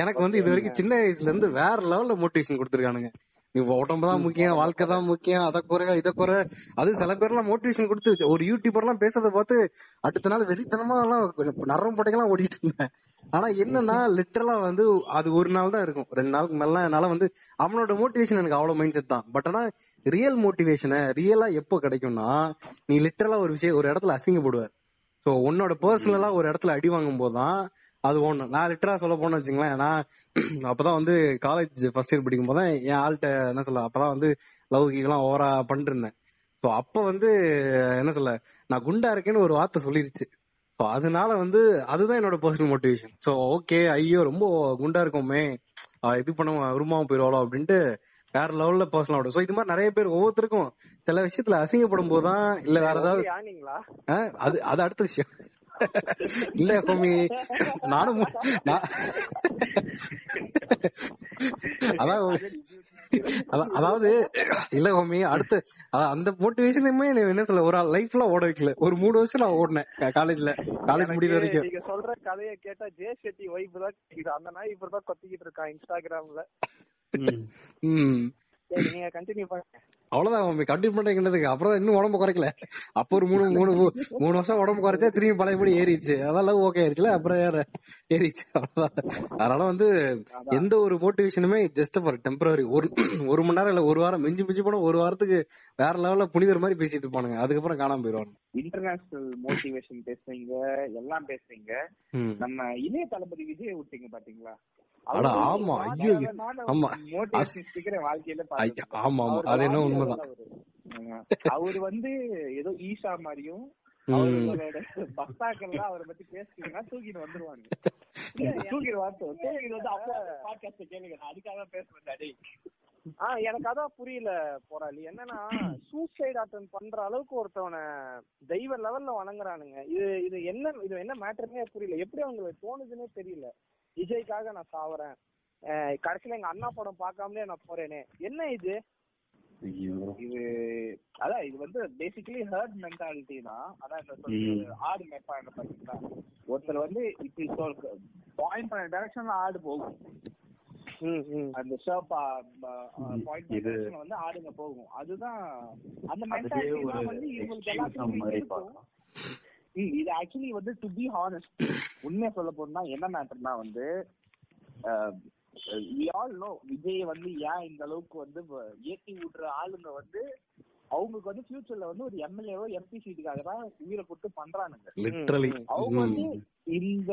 எனக்கு வந்து இது வரைக்கும் சின்ன வயசுல இருந்து வேற லெவல்ல மோட்டிவேஷன் கொடுத்துருக்கானுங்க. உடம்பு தான் முக்கியம் வாழ்க்கை தான் முக்கியம் அதை குறை இதை குறை. அது சில பேர்லாம் மோட்டிவேஷன் கொடுத்து ஒரு யூடியூபர் எல்லாம் பேசுறத பார்த்து அடுத்த நாள் வெறித்தனமா எல்லாம் நரம் பட்டைக்கெல்லாம் ஓடிட்டு இருந்தேன். ஆனா என்னன்னா லிட்டரலா வந்து அது ஒரு நாள் தான் இருக்கும். ரெண்டு நாளுக்கு மேல என்னால வந்து அவனோட மோட்டிவேஷன் எனக்கு அவ்வளவு மைண்ட் செட் தான். பட் ஆனா ரியல் மோட்டிவேஷனை ரியலா எப்போ கிடைக்கும்னா நீ லிட்டரலா ஒரு விஷயம் ஒரு இடத்துல அசிங்கப்படுவ. சோ உன்னோட பர்சனலா ஒரு இடத்துல அடி வாங்கும் போதுதான் அது ஒண்ணு. நான் லிட்டரா சொல்ல போனேன்னு வச்சுங்களேன் நான் <clears throat> அப்பதான் வந்து காலேஜ் ஃபர்ஸ்ட் இயர் படிக்கும் போது என் ஆள்கிட்ட என்ன சொல்ல அப்பதான் வந்து லவ் எல்லாம் ஓவரா பண்ணிட்டு இருந்தேன். சோ அப்ப வந்து என்ன சொல்ல நான் குண்டா இருக்கேன்னு ஒரு வார்த்தை சொல்லிருச்சு. சோ அதனால வந்து அதுதான் என்னோட பர்சனல் மோட்டிவேஷன் சோ ஓகே ஐயோ ரொம்ப குண்டா இருக்கோமே. இது பண்ண உருமாவும் போயிருவாளோ அப்படின்ட்டு வேற லெவல்ல பர்சனலோட சோ இது மாதிரி நிறைய பேர் ஒவ்வொருத்தருக்கும் சில விஷயத்துல அசிங்கப்படும் போதுதான் இல்ல வேற ஏதாவது அது அது அடுத்த விஷயம். இல்ல ஹோமி நானும் அதாவது இல்ல ஹோமி அடுத்து அந்த மோட்டிவேஷனுமே என்ன சொல்ல ஒரு லைஃப்ல ஓட வைக்கல. ஒரு மூணு வருஷம் நான் ஓடினேன் காலேஜ்ல காலேஜ் முடிகிற வரைக்கும். நீங்க சொல்ற கதையை கேட்டா ஜே ஷெட்டி வைஃப் தான் அந்த நாய் இப்பதான் கொத்திக்கிட்டு இருக்கான் இன்ஸ்டாகிராம்ல நீங்க கண்டினியூ பண்ணுங்க. அவ்வளவுதான் கண்டினியூ பண்றீங்கிறதுக்கு அப்புறம் இன்னும் உடம்பு குறைக்கல. அப்போ ஒரு மூணு மூணு மூணு வருஷம் உடம்பு குறைச்சா திரும்பி பழையபடி ஏறிச்சு அதெல்லாம் ஓகே ஆயிருச்சுல அப்புறம் ஏற ஏறிச்சு அவ்வளவுதான். அதனால வந்து எந்த ஒரு மோட்டிவேஷனுமே ஜஸ்ட் ஃபார் டெம்பரரி ஒரு ஒரு மணி நேரம் இல்ல ஒரு வாரம் மிஞ்சி மிஞ்சி போன ஒரு வாரத்துக்கு வேற லெவல்ல புனிதர் மாதிரி பேசிட்டு இருப்பானுங்க. அதுக்கப்புறம் காணாம போயிருவாங்க இன்டர்நேஷனல் மோட்டிவேஷன் பேசுறீங்க எல்லாம் பேசுறீங்க. நம்ம இளைய தளபதி விஜய் விட்டீங்க பாத்தீங்களா? அட ஆமா ஐயோ ஆமா வாழ்க்கையில ஆமா ஆமா. அது என்ன உண்மைதான். அவரு. வந்து ஏதோ ஈஷா மாதிரியும் பக்தாக்கள்லாம் அவரை பத்தி பேசுறீங்கன்னா தூக்கிட்டு வந்துருவாங்க <laughs> தூக்கிட்டு வார்த்தை தூக்கிட்டு வந்து அவங்க பாட்காஸ்ட் கேளுங்க. அதுக்காக பேசுறேன் ஆஹ் எனக்கு அதான் புரியல போராளி. என்னன்னா சூசைட் அட்டன் பண்ற அளவுக்கு ஒருத்தவனை தெய்வ லெவல்ல வணங்குறானுங்க. இது இது என்ன இது என்ன மேட்டர்னே புரியல. எப்படி அவங்களுக்கு தோணுதுன்னே தெரியல. விஜய்க்காக நான் சாவறேன். கடைசியில எங்க அண்ணா படம் பார்க்காமலே நான் போறேனே. என்ன இது? இது அதான் இது வந்து பேசிக்கலி ஹர்ட் மென்டாலிட்டி தான். அதான் இந்த ஆடு மேப்பாங்க பாத்தீங்களா ஒருத்தர் வந்து இப்படி சொல் பாயிண்ட் பண்ண டைரக்ஷன்ல ஆடு போகும். அந்த ஷர்ப் பாயிண்ட் வந்து ஆடுங்க போகும். அதுதான் அந்த மென்டாலிட்டி வந்து இவங்களுக்கு எல்லாத்துக்கும் இது ஆக்சுவலி வந்து டு பி ஹானஸ்ட் உண்மையா சொல்ல போனா என்ன மேட்டர்னா வந்து ஆல் நோ விஜய் வந்து ஏன் இந்த அளவுக்கு வந்து ஏத்தி விடுற ஆளுங்க வந்து அவங்களுக்கு வந்து ஃபியூச்சர்ல வந்து ஒரு எம்எல்ஏவோ எம்பி சீட்டுக்காக தான் உயிரை கொடுத்து பண்றானுங்க. அவங்க வந்து இந்த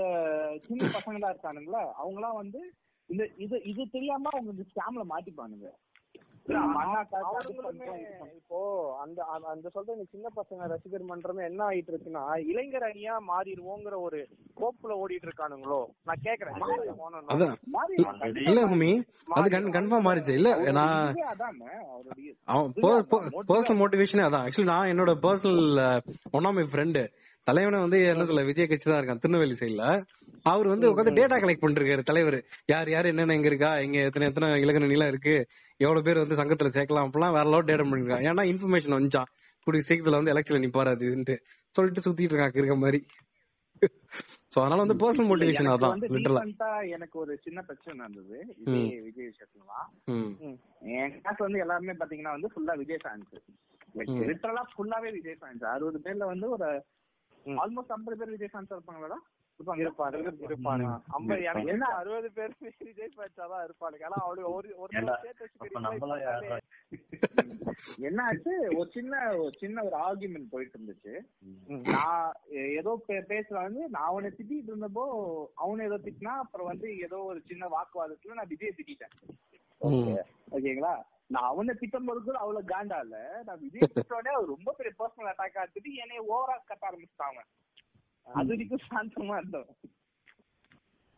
சின்ன பசங்களா இருக்கானுங்களா அவங்க எல்லாம் வந்து இந்த இது இது தெரியாம அவங்க இந்த ஸ்கேம்ல மாட்டிப்பானுங்க. இப்போ அந்த அந்த சொல்ற சின்ன பசங்க ரசிகர் மன்றமே என்ன ஆயிட்டு இருக்குன்னா இளைஞர் அணியா மாறிடுவோங்கிற ஒரு கோப்புல ஓடிட்டு இருக்கானுங்களோ? நான் கேக்குறேன். இல்ல ஹுமி. அது கன்ஃபார்ம் மாறிச்சு இல்ல நான் பர்சனல் மோட்டிவேஷனே அதான். ஆக்சுவலி நான் என்னோட personal one of my friend தலைவனை வந்து என்ன சொல்ல விஜய் கட்சி தான் இருக்கான் திருநெல்வேலி சைட்ல அவர் வந்து உட்காந்து டேட்டா கலெக்ட் பண்ணிருக்காரு தலைவர். யார் யார் என்னென்ன எங்க இருக்கா எங்க எத்தனை எத்தனை இலக்கண நிலம் இருக்கு எவ்வளவு பேர் வந்து சங்கத்துல சேர்க்கலாம் அப்படிலாம் வேற லெவல் டேட்டா பண்ணிருக்கான் ஏன்னா இன்ஃபர்மேஷன் வந்துச்சான் கூடிய சீக்கிரத்துல வந்து எலெக்ஷன்ல நிப்பாரு அதுன்ட்டு சொல்லிட்டு சுத்திட்டு இருக்காங்க இருக்க மாதிரி. சோ அதனால வந்து பர்சனல் மோட்டிவேஷன் அதான் லிட்டரலா எனக்கு ஒரு சின்ன பிரச்சனை இருந்தது விஜய் விஜய் விஷயத்துலாம் என் கிளாஸ் வந்து எல்லாருமே பாத்தீங்கன்னா வந்து ஃபுல்லா விஜய் ஃபேன்ஸ் லிட்டரலா ஃபுல்லாவே விஜய் ஃபேன்ஸ் அறுபது பேர்ல வந்து ஒரு ஆல்மோஸ்ட் ஐம்பது பேர் விஜய் ஃபேன்ஸ் இருப்பாங்களா என்ன அறுபது பேர் விஜய் ஃபேன்ஸாதான் இருப்பானுங்க ஆனா அவளுக்கு ஒரு ஒரு என்ன ஆச்சு ஒரு சின்ன ஒரு சின்ன ஒரு ஆர்குமெண்ட் போயிட்டு இருந்துச்சு. நான் ஏதோ பேசுற வந்து நான் அவனை திட்டிட்டு இருந்தப்போ அவனை ஏதோ திட்டினா அப்புறம் வந்து ஏதோ ஒரு சின்ன வாக்குவாதத்துல நான் விஜய் திட்டேன் ஓகேங்களா? நான் அவனை திட்டம் போது அவ்வளவு காண்டா இல்ல. நான் விஜய் திட்டோடனே அவர் ரொம்ப பெரிய பர்சனல் அட்டாக் ஆச்சுட்டு என்னைய ஓவரா கட்ட ஆரம்பிச்சிட்டாங்க அது வரைக்கும் சாந்தமா இருந்தோம்.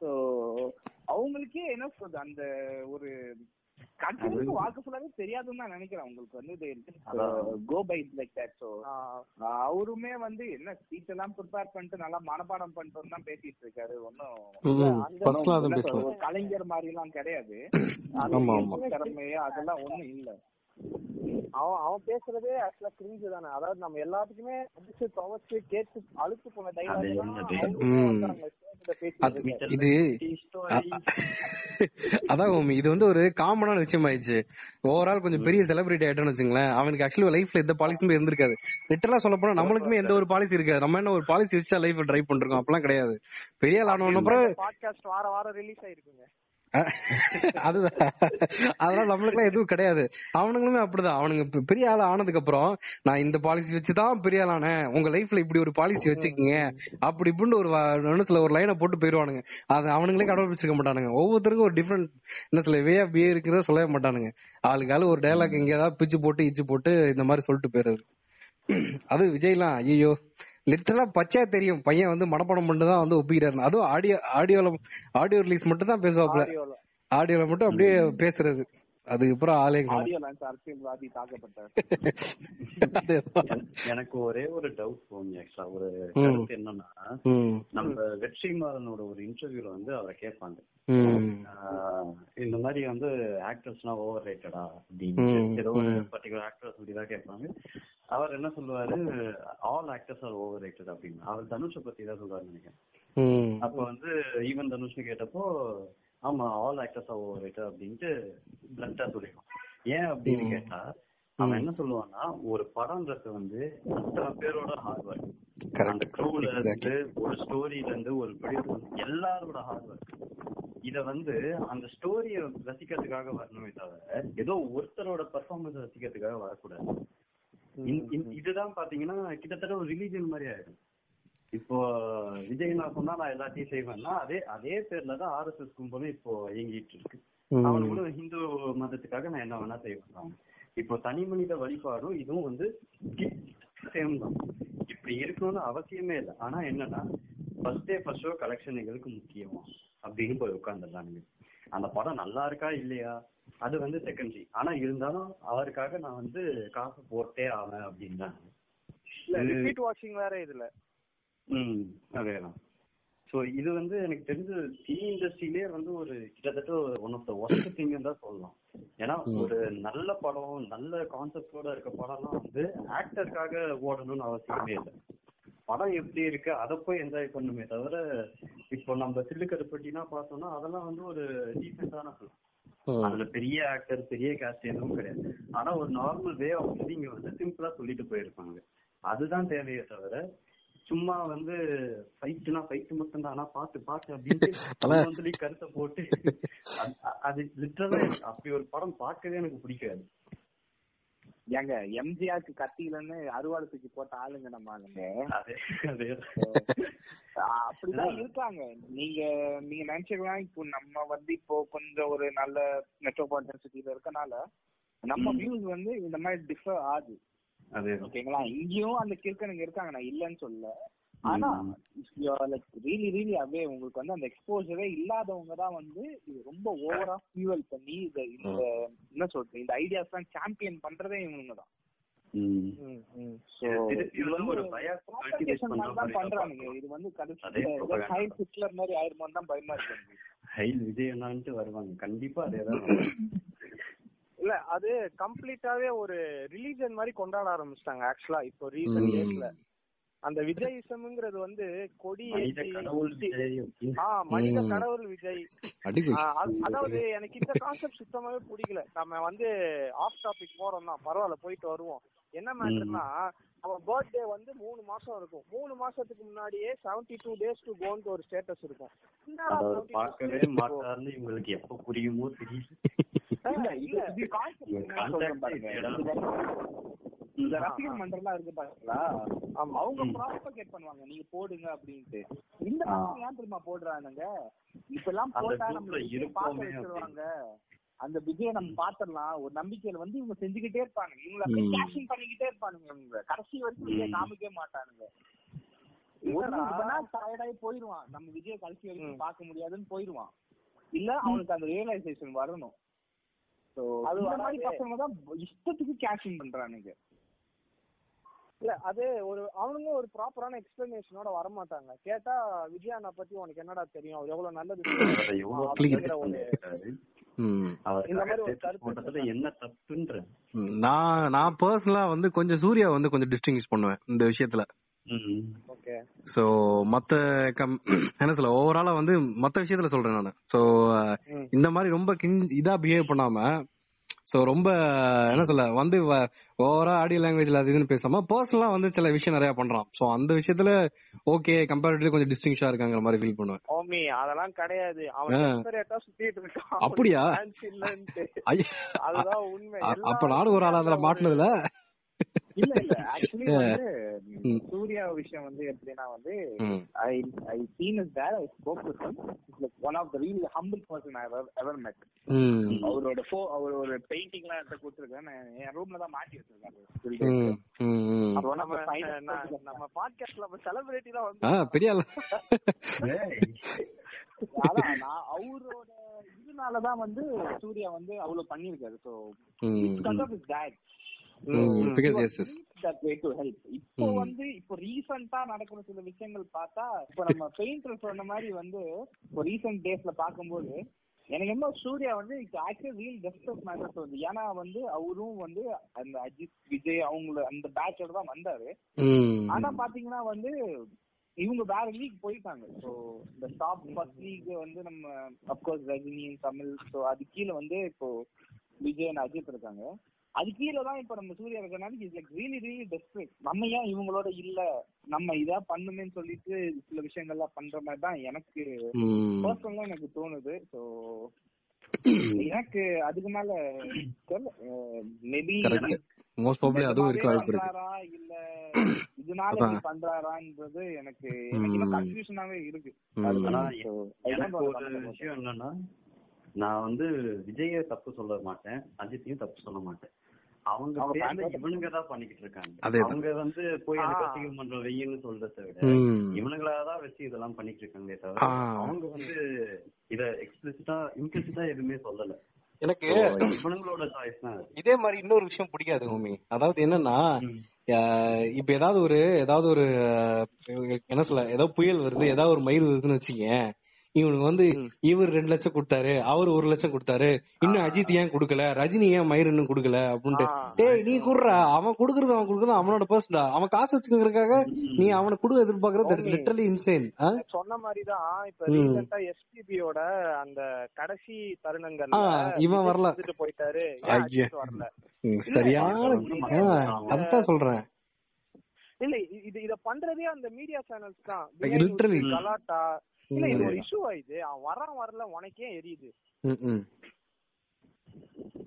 சோ அவங்களுக்கே என்ன சொல்றது? அந்த ஒரு கண்டிப்பா வாழ்க்கை ஃபுல்லாவே தெரியாதுன்னு தான் நினைக்கிறேன். உங்களுக்கு வந்து go by like that so அவருமே வந்து என்ன ஸ்பீச் எல்லாம் ப்ரிப்பேர் பண்ணிட்டு நல்லா மனப்பாடம் பண்ணிட்டு தான் பேசிட்டு இருக்காரு. ஒன்னும் கலைஞர் மாதிரி எல்லாம் கிடையாது திறமையோ அதெல்லாம் ஒண்ணும் இல்ல. அவன் அவன் பேசுறதே ஆக்சுவலா கிரிஞ்சு தானே. அதாவது நம்ம எல்லாத்துக்குமே அடிச்சு துவச்சு கேட்டு அழுத்து போன இது அதான் இது வந்து ஒரு காமனான விஷயம் ஆயிடுச்சு ஓவரால் கொஞ்சம் பெரிய செலிபிரிட்டி ஆயிட்டோம்னு வச்சுங்களேன். அவனுக்கு ஆக்சுவலி லைஃப்ல எந்த பாலிசியுமே இருந்திருக்காது. லிட்டரலா சொல்ல போனா நம்மளுக்குமே எந்த ஒரு பாலிசி இருக்காது. நம்ம என்ன ஒரு பாலிசி வச்சா லைஃப் ட்ரை பண்றோம் அப்பெல்லாம் கிடையாது. பெரிய ஆள் ஆனவன அப்புறம் பாட்காஸ்ட் வார வாரம் ரிலீஸ் ஆயிருக்குங்க. அதுதான் அதெல்லாம் நம்மளுக்குலாம் எதுவும் கிடையாது. அவனுங்களுமே அப்படிதான். அவனுங்க பெரிய ஆள் ஆனதுக்கு அப்புறம் நான் இந்த பாலிசி வச்சுதான் பெரிய ஆள் ஆனேன். உங்க லைஃப்ல இப்படி ஒரு பாலிசி வச்சுக்கீங்க. அப்படி இப்படின்னு ஒரு சில ஒரு லைனை போட்டு போயிருவானுங்க. அது அவனுங்களே கடவுள் மாட்டானுங்க. ஒவ்வொருத்தருக்கும் ஒரு டிஃப்ரெண்ட் என்ன சொல்ல வே ஆஃப் பிஹேவ் இருக்கிறத சொல்லவே மாட்டானுங்க. ஆளுக்கு ஆளு ஒரு டைலாக் எங்கேயாவது பிச்சு போட்டு இச்சு போட்டு இந்த மாதிரி சொல்லிட்டு போயிருது அது விஜய்லாம் ஐயோ லிட்டரலா பச்சையா தெரியும். பையன் வந்து மனப்படம் மட்டும் தான் வந்து ஒப்பிக்கிறாரு. அதுவும் ஆடியோ ஆடியோல ஆடியோ ரிலீஸ் மட்டும் தான் பேசுவாப்ல ஆடியோல மட்டும் அப்படியே பேசுறது. அதுக்கப்புறம் ஆளே அரசியல்வாதி எனக்கு ஒரே ஒரு டவுட் போங்க ஆக்சுவலா ஒரு கருத்து என்னன்னா நம்ம வெற்றிமாறனோட ஒரு இன்டர்வியூல வந்து அவரை கேட்பாங்க. இந்த மாதிரி வந்து ஆக்டர்ஸ்னா ஓவர் ரேட்டடா அப்படின்னு ஏதோ ஒரு பர்டிகுலர் ஆக்டர்ஸ் அப்படிதான் கேட்பாங்க. அவர் என்ன சொல்லுவாரு? All actors are overrated அப்படின்னு. அவர் தனுஷ பத்தி தான் சொல்றாரு நினைக்கிறேன் அப்ப வந்து ஈவன் தனுஷ் கேட்டப்போ ஆமா all actors are overrated அப்படின்ட்டு பிளண்டா சொல்லிடுவான் ஏன் அப்படின்னு கேட்டா அவன் என்ன சொல்லுவான்னா ஒரு படம்ன்றது வந்து அத்தனை பேரோட ஹார்ட் ஒர்க் அந்த க்ரூல இருந்து ஒரு ஸ்டோரியில இருந்து ஒரு எல்லாரோட ஹார்ட் ஒர்க் இத வந்து அந்த ஸ்டோரிய ரசிக்கிறதுக்காக வரணுமே தவிர ஏதோ ஒருத்தரோட பர்ஃபார்மன்ஸ் ரசிக்கிறதுக்காக வரக்கூடாது. இதுதான் பாத்தீங்கன்னா கிட்டத்தட்ட ஒரு ரிலீஜன் மாதிரி ஆயிடும். இப்போ விஜய் நான் சொன்னா நான் எல்லாத்தையும் செய்வேன்னா அதே அதே பேர்ல தான் ஆர் எஸ் எஸ் கும்பலும் இப்போ இயங்கிட்டு இருக்கு அவனுங்களும் ஹிந்து மதத்துக்காக நான் என்ன வேணா செய்வேன் இப்போ தனி மனித வழிபாடும் இதுவும் வந்து சேம் தான். இப்படி இருக்கணும்னு அவசியமே இல்லை. ஆனா என்னன்னா first day first show collection எங்களுக்கு முக்கியம் அப்படின்னு போய் உட்காந்துடலானுங்க அந்த படம் நல்லா இருக்கா இல்லையா? அது வந்து செகண்டரி ஆனா இருந்தாலும் அவருக்காக நான் வந்து காசு போட்டே ஆவேன் அப்படின்னு ரிப்பீட் வாட்சிங் வேற இதுல. ம் அதேதான். ஸோ இது வந்து எனக்கு தெரிஞ்ச சினி இண்டஸ்ட்ரியிலே வந்து ஒரு கிட்டத்தட்ட one of the worst thing தான் சொல்லலாம். ஏன்னா ஒரு நல்ல படம் நல்ல கான்செப்டோட இருக்க படம்லாம் வந்து ஆக்டருக்காக ஓடணும்னு அவசியமே இல்லை. படம் எப்படி இருக்கு அதை போய் என்ஜாய் பண்ணுமே தவிர இப்போ நம்ம சில்லுக்கருப்பட்டினா பார்த்தோம்னா அதெல்லாம் வந்து ஒரு டீசென்டான ஃபிலிம் அதுல பெரிய ஆக்டர் பெரிய கேஸ்ட் எதுவும் கிடையாது. ஆனா ஒரு நார்மல் வே ஆஃப் லிவிங் வந்து சிம்பிளா சொல்லிட்டு போயிருப்பாங்க. அதுதான் தேவையே தவிர சும்மா வந்து ஃபைட்னா ஃபைட் மட்டும் தான் ஆனா பாட்டு பாட்டு அப்படின்னு <laughs> சொல்லி கருத்தை போட்டு அது லிட்டரலா அப்படி ஒரு படம் பார்க்கவே எனக்கு பிடிக்காது. ஏங்க எம்ஜிஆருக்கு கத்தியிலன்னு அறுவாடு தூக்கி போட்ட ஆளுங்க நம்ம ஆளுங்க. அப்படிதான் இருக்காங்க. நீங்க நீங்க நினைச்சுக்கலாம் இப்போ நம்ம வந்து இப்போ கொஞ்சம் ஒரு நல்ல மெட்ரோபாலிட்டன் சிட்டில இருக்கனால நம்ம வியூஸ் வந்து இந்த மாதிரி டிஃபர் ஆகுது. ஓகேங்களா இங்கேயும் அந்த கிறுக்கனுங்க இருக்காங்க. நான் இல்லைன்னு சொல்ல ஆனா லைக் ரீலி ரீலி அப்படியே உங்களுக்கு வந்து அந்த எக்ஸ்போஜரே இல்லாதவங்க தான் வந்து இது ரொம்ப ஓவரா ஃபியூவல் பண்ணி இந்த இந்த என்ன சொல்றது இந்த ஐடியாஸ் எல்லாம் சாம்பியன் பண்றதே இவங்க தான். பண்றானுங்க. இது வந்து ஹிட்லர் மாதிரி ஆயிருமோ தான் பயமா இருக்கு. வருவாங்க. கண்டிப்பா அதேதான். இல்ல அது கம்ப்ளீட்டாவே ஒரு ரிலீஜன் மாதிரி கொண்டாட ஆரம்பிச்சிட்டாங்க ஆக்சுவலா இப்போ ரீசன்ட் டேஸ்ல அந்த விஜயிசம்ங்கிறது வந்து கொடி மனித கடவுள் விஜய். அதாவது எனக்கு இந்த கான்செப்ட் சுத்தமாவே பிடிக்கல. நம்ம வந்து ஆஃப் டாபிக் போறோம் தான் பரவாயில்ல போயிட்டு வருவோம். என்ன மேட்டர்னா அவன் பர்த்டே வந்து மூணு மாசம் இருக்கும். மூணு மாசத்துக்கு முன்னாடியே செவன்டி டூ டேஸ் டு கோன்னு ஒரு ஸ்டேட்டஸ் இருக்கும். பார்க்கவே மாட்டாருன்னு இவங்களுக்கு எப்ப புரியுமோ இந்த ரசிகர் மன்றம்லாம் இருக்கு பாத்தீங்களா? அவங்க ப்ராபகேட் பண்ணுவாங்க. நீங்க போடுங்க அப்படின்ட்டு. இந்த ஏன் தெரியுமா போடுறானுங்க? இப்ப எல்லாம் போட்டா நம்ம வச்சிருவாங்க. அந்த விஜய நம்ம பாத்திரலாம் ஒரு நம்பிக்கையில வந்து இவங்க செஞ்சுக்கிட்டே இருப்பாங்க இவங்க கேஷிங் பண்ணிக்கிட்டே இருப்பானுங்க இவங்க. கடைசி வரைக்கும் விஜய் காமிக்கவே மாட்டானுங்க. டயர்டாயி போயிருவான். நம்ம விஜய கடைசி வரைக்கும் பார்க்க முடியாதுன்னு போயிருவான். இல்ல அவனுக்கு அந்த ரியலைசேஷன் வரணும். அது மாதிரி பசங்க தான் இஷ்டத்துக்கு கேஷிங் பண்றானுங்க. இல்ல அது ஒரு அவனுங்க ஒரு ப்ராப்பரான எக்ஸ்பிளனேஷனோட வர மாட்டாங்க கேட்டா விஜயானா பத்தி உனக்கு என்னடா தெரியும்? அவர் எவ்வளவு நல்லது <laughs> என்ன தப்புன்ற? நான் நான் பர்சனலா வந்து கொஞ்சம் சூர்யா வந்து கொஞ்சம் டிஸ்டிங்விஷ் பண்ணுவேன் இந்த விஷயத்துல. சோ மத்த கம் என்ன சொல்ல ஓவராலா வந்து மத்த விஷயத்துல சொல்றேன் நானு. சோ இந்த மாதிரி ரொம்ப இதா பிஹேவ் பண்ணாம சோ ரொம்ப என்ன சொல்ல வந்து ஓவரா ஆடியோ லாங்குவேஜ்ல அது இதுன்னு பேசாம பர்சனலா வந்து சில விஷயம் நிறைய பண்றான். சோ அந்த விஷயத்துல ஓகே கம்பேரிட்டிவ் கொஞ்சம் டிஸ்டிங்ஷா இருக்காங்கிற மாதிரி ஃபீல் பண்ணுவேன். ஓமி அதெல்லாம் கிடையாது. அவன் அப்படியா? அதுதான் உண்மை. அப்ப நானும் ஒரு ஆள் அதுல மாட்டினதுல? இல்ல இல்ல. ஆக்சுவலி வந்து சூர்யா விஷயம் வந்து எப்படின்னா வந்து I I seen is that I spoke to him like one of the really humble person I have ever met அவரோட ஃபோ அவர் ஒரு பெயிண்டிங்லாம் எடுத்து கொடுத்துருக்கேன். என் ரூம்ல தான் மாட்டி வச்சிருக்காரு. அப்போ நம்ம நம்ம பாட்காஸ்ட்ல நம்ம செலிபிரிட்டி தான் வந்து பெரிய நான் அவரோட இதனாலதான் வந்து சூர்யா வந்து அவ்வளவு பண்ணிருக்காரு சோ பிகாஸ் இஸ் டேட் இப்போ வந்து இப்போ ரீசெண்டா நடக்கிற சில விஷயங்கள் பார்த்தா இப்ப நம்ம பெயிண்டர் சொன்ன மாதிரி வந்து இப்போ ரீசெண்ட் டேஸ்ல பாக்கும்போது எனக்கு என்ன சூர்யா வந்து ஆக்சுவலி ரீல் டெஸ்ட் மேட்டர்ஸ் வந்து. ஏன்னா வந்து அவரும் வந்து அந்த அஜித் விஜய் அவங்கள அந்த பேட்சோட தான் வந்தாரு. ஆனா பாத்தீங்கன்னா வந்து இவங்க வேற லீக் போயிட்டாங்க. ஸோ இந்த டாப் ஃபர்ஸ்ட் லீக் வந்து நம்ம அப்கோர்ஸ் ரஜினி தமிழ் ஸோ அது கீழே வந்து இப்போ விஜய் அஜித் இருக்காங்க. அது கீழே தான் இப்ப நம்ம சூர்யா இருக்கனால is like really really desperate நம்ம ஏன் இவங்களோட இல்ல? நம்ம இதா பண்ணுமேன்னு சொல்லிட்டு சில விஷயங்கள்லாம் பண்ற மாதிரி தான் எனக்கு பர்சனலா எனக்கு தோணுது. ஸோ <clears throat> எனக்கு அதுக்கு மேல மேபி மோஸ்ட் ப்ராபபிலி அதுவும் இருக்க வாய்ப்பு இருக்கு. இல்ல இதனால இப்படி பண்றாரான்றது எனக்கு எனக்கு இன்னும் கன்ஃபியூஷனாவே இருக்கு. எனக்கு ஒரு விஷயம் என்னன்னா நான் வந்து விஜய தப்பு சொல்ல மாட்டேன் அஜித்தையும் தப்பு சொல்ல மாட்டேன். அவங்க பேர்ல இவனுங்க தான் பண்ணிக்கிட்டு இருக்காங்க. அவங்க வந்து போய் ரசிகர் மன்றம் வெயின்னு சொல்றத விட இவனுங்களாதான் வச்சு இதெல்லாம் பண்ணிட்டு இருக்காங்களே தவிர அவங்க வந்து இத எக்ஸ்பிளிசிட்டா இம்ப்ளிசிட்டா எதுவுமே சொல்லல. எனக்கு இவனுங்களோட சாய்ஸ் தான் இதே மாதிரி இன்னொரு விஷயம் பிடிக்காது ஹோமி அதாவது என்னன்னா இப்ப ஏதாவது ஒரு ஏதாவது ஒரு என்ன சொல்ல ஏதாவது புயல் வருது ஏதாவது ஒரு மயில் வருதுன்னு வச்சுக்கேன். இவனுக்கு வந்து இவர் ரெண்டு லட்சம் கொடுத்தாரு அவர் ஒரு லட்சம் கொடுத்தாரு. இன்னும் அஜித் ஏன் கொடுக்கல? ரஜினி ஏன் மயிர் இன்னும் கொடுக்கல? அப்படின்ட்டு. டேய் நீ குடுறா. அவன் கொடுக்கறது அவன் கொடுக்கறது அவனோட பர்சன்டா அவன் காசு வச்சுக்கிறதுக்காக நீ அவனை கொடுக்க எதிர்பார்க்கறது லிட்டரலி இன்சேன் சொன்ன மாதிரிதான் இப்ப ரீசெண்டா எஸ்பிபியோட அந்த கடைசி தருணங்கள் இவன் வரல. போயிட்டாரு. வரல? சரியான அதான் சொல்றேன். இல்ல இது இத பண்றதே அந்த மீடியா சேனல்ஸ் தான். கலாட்டா இல்ல இது ஒரு இஷ்யூ ஆயிடுது அவன் வரான் வரல உனக்கே எரியுது.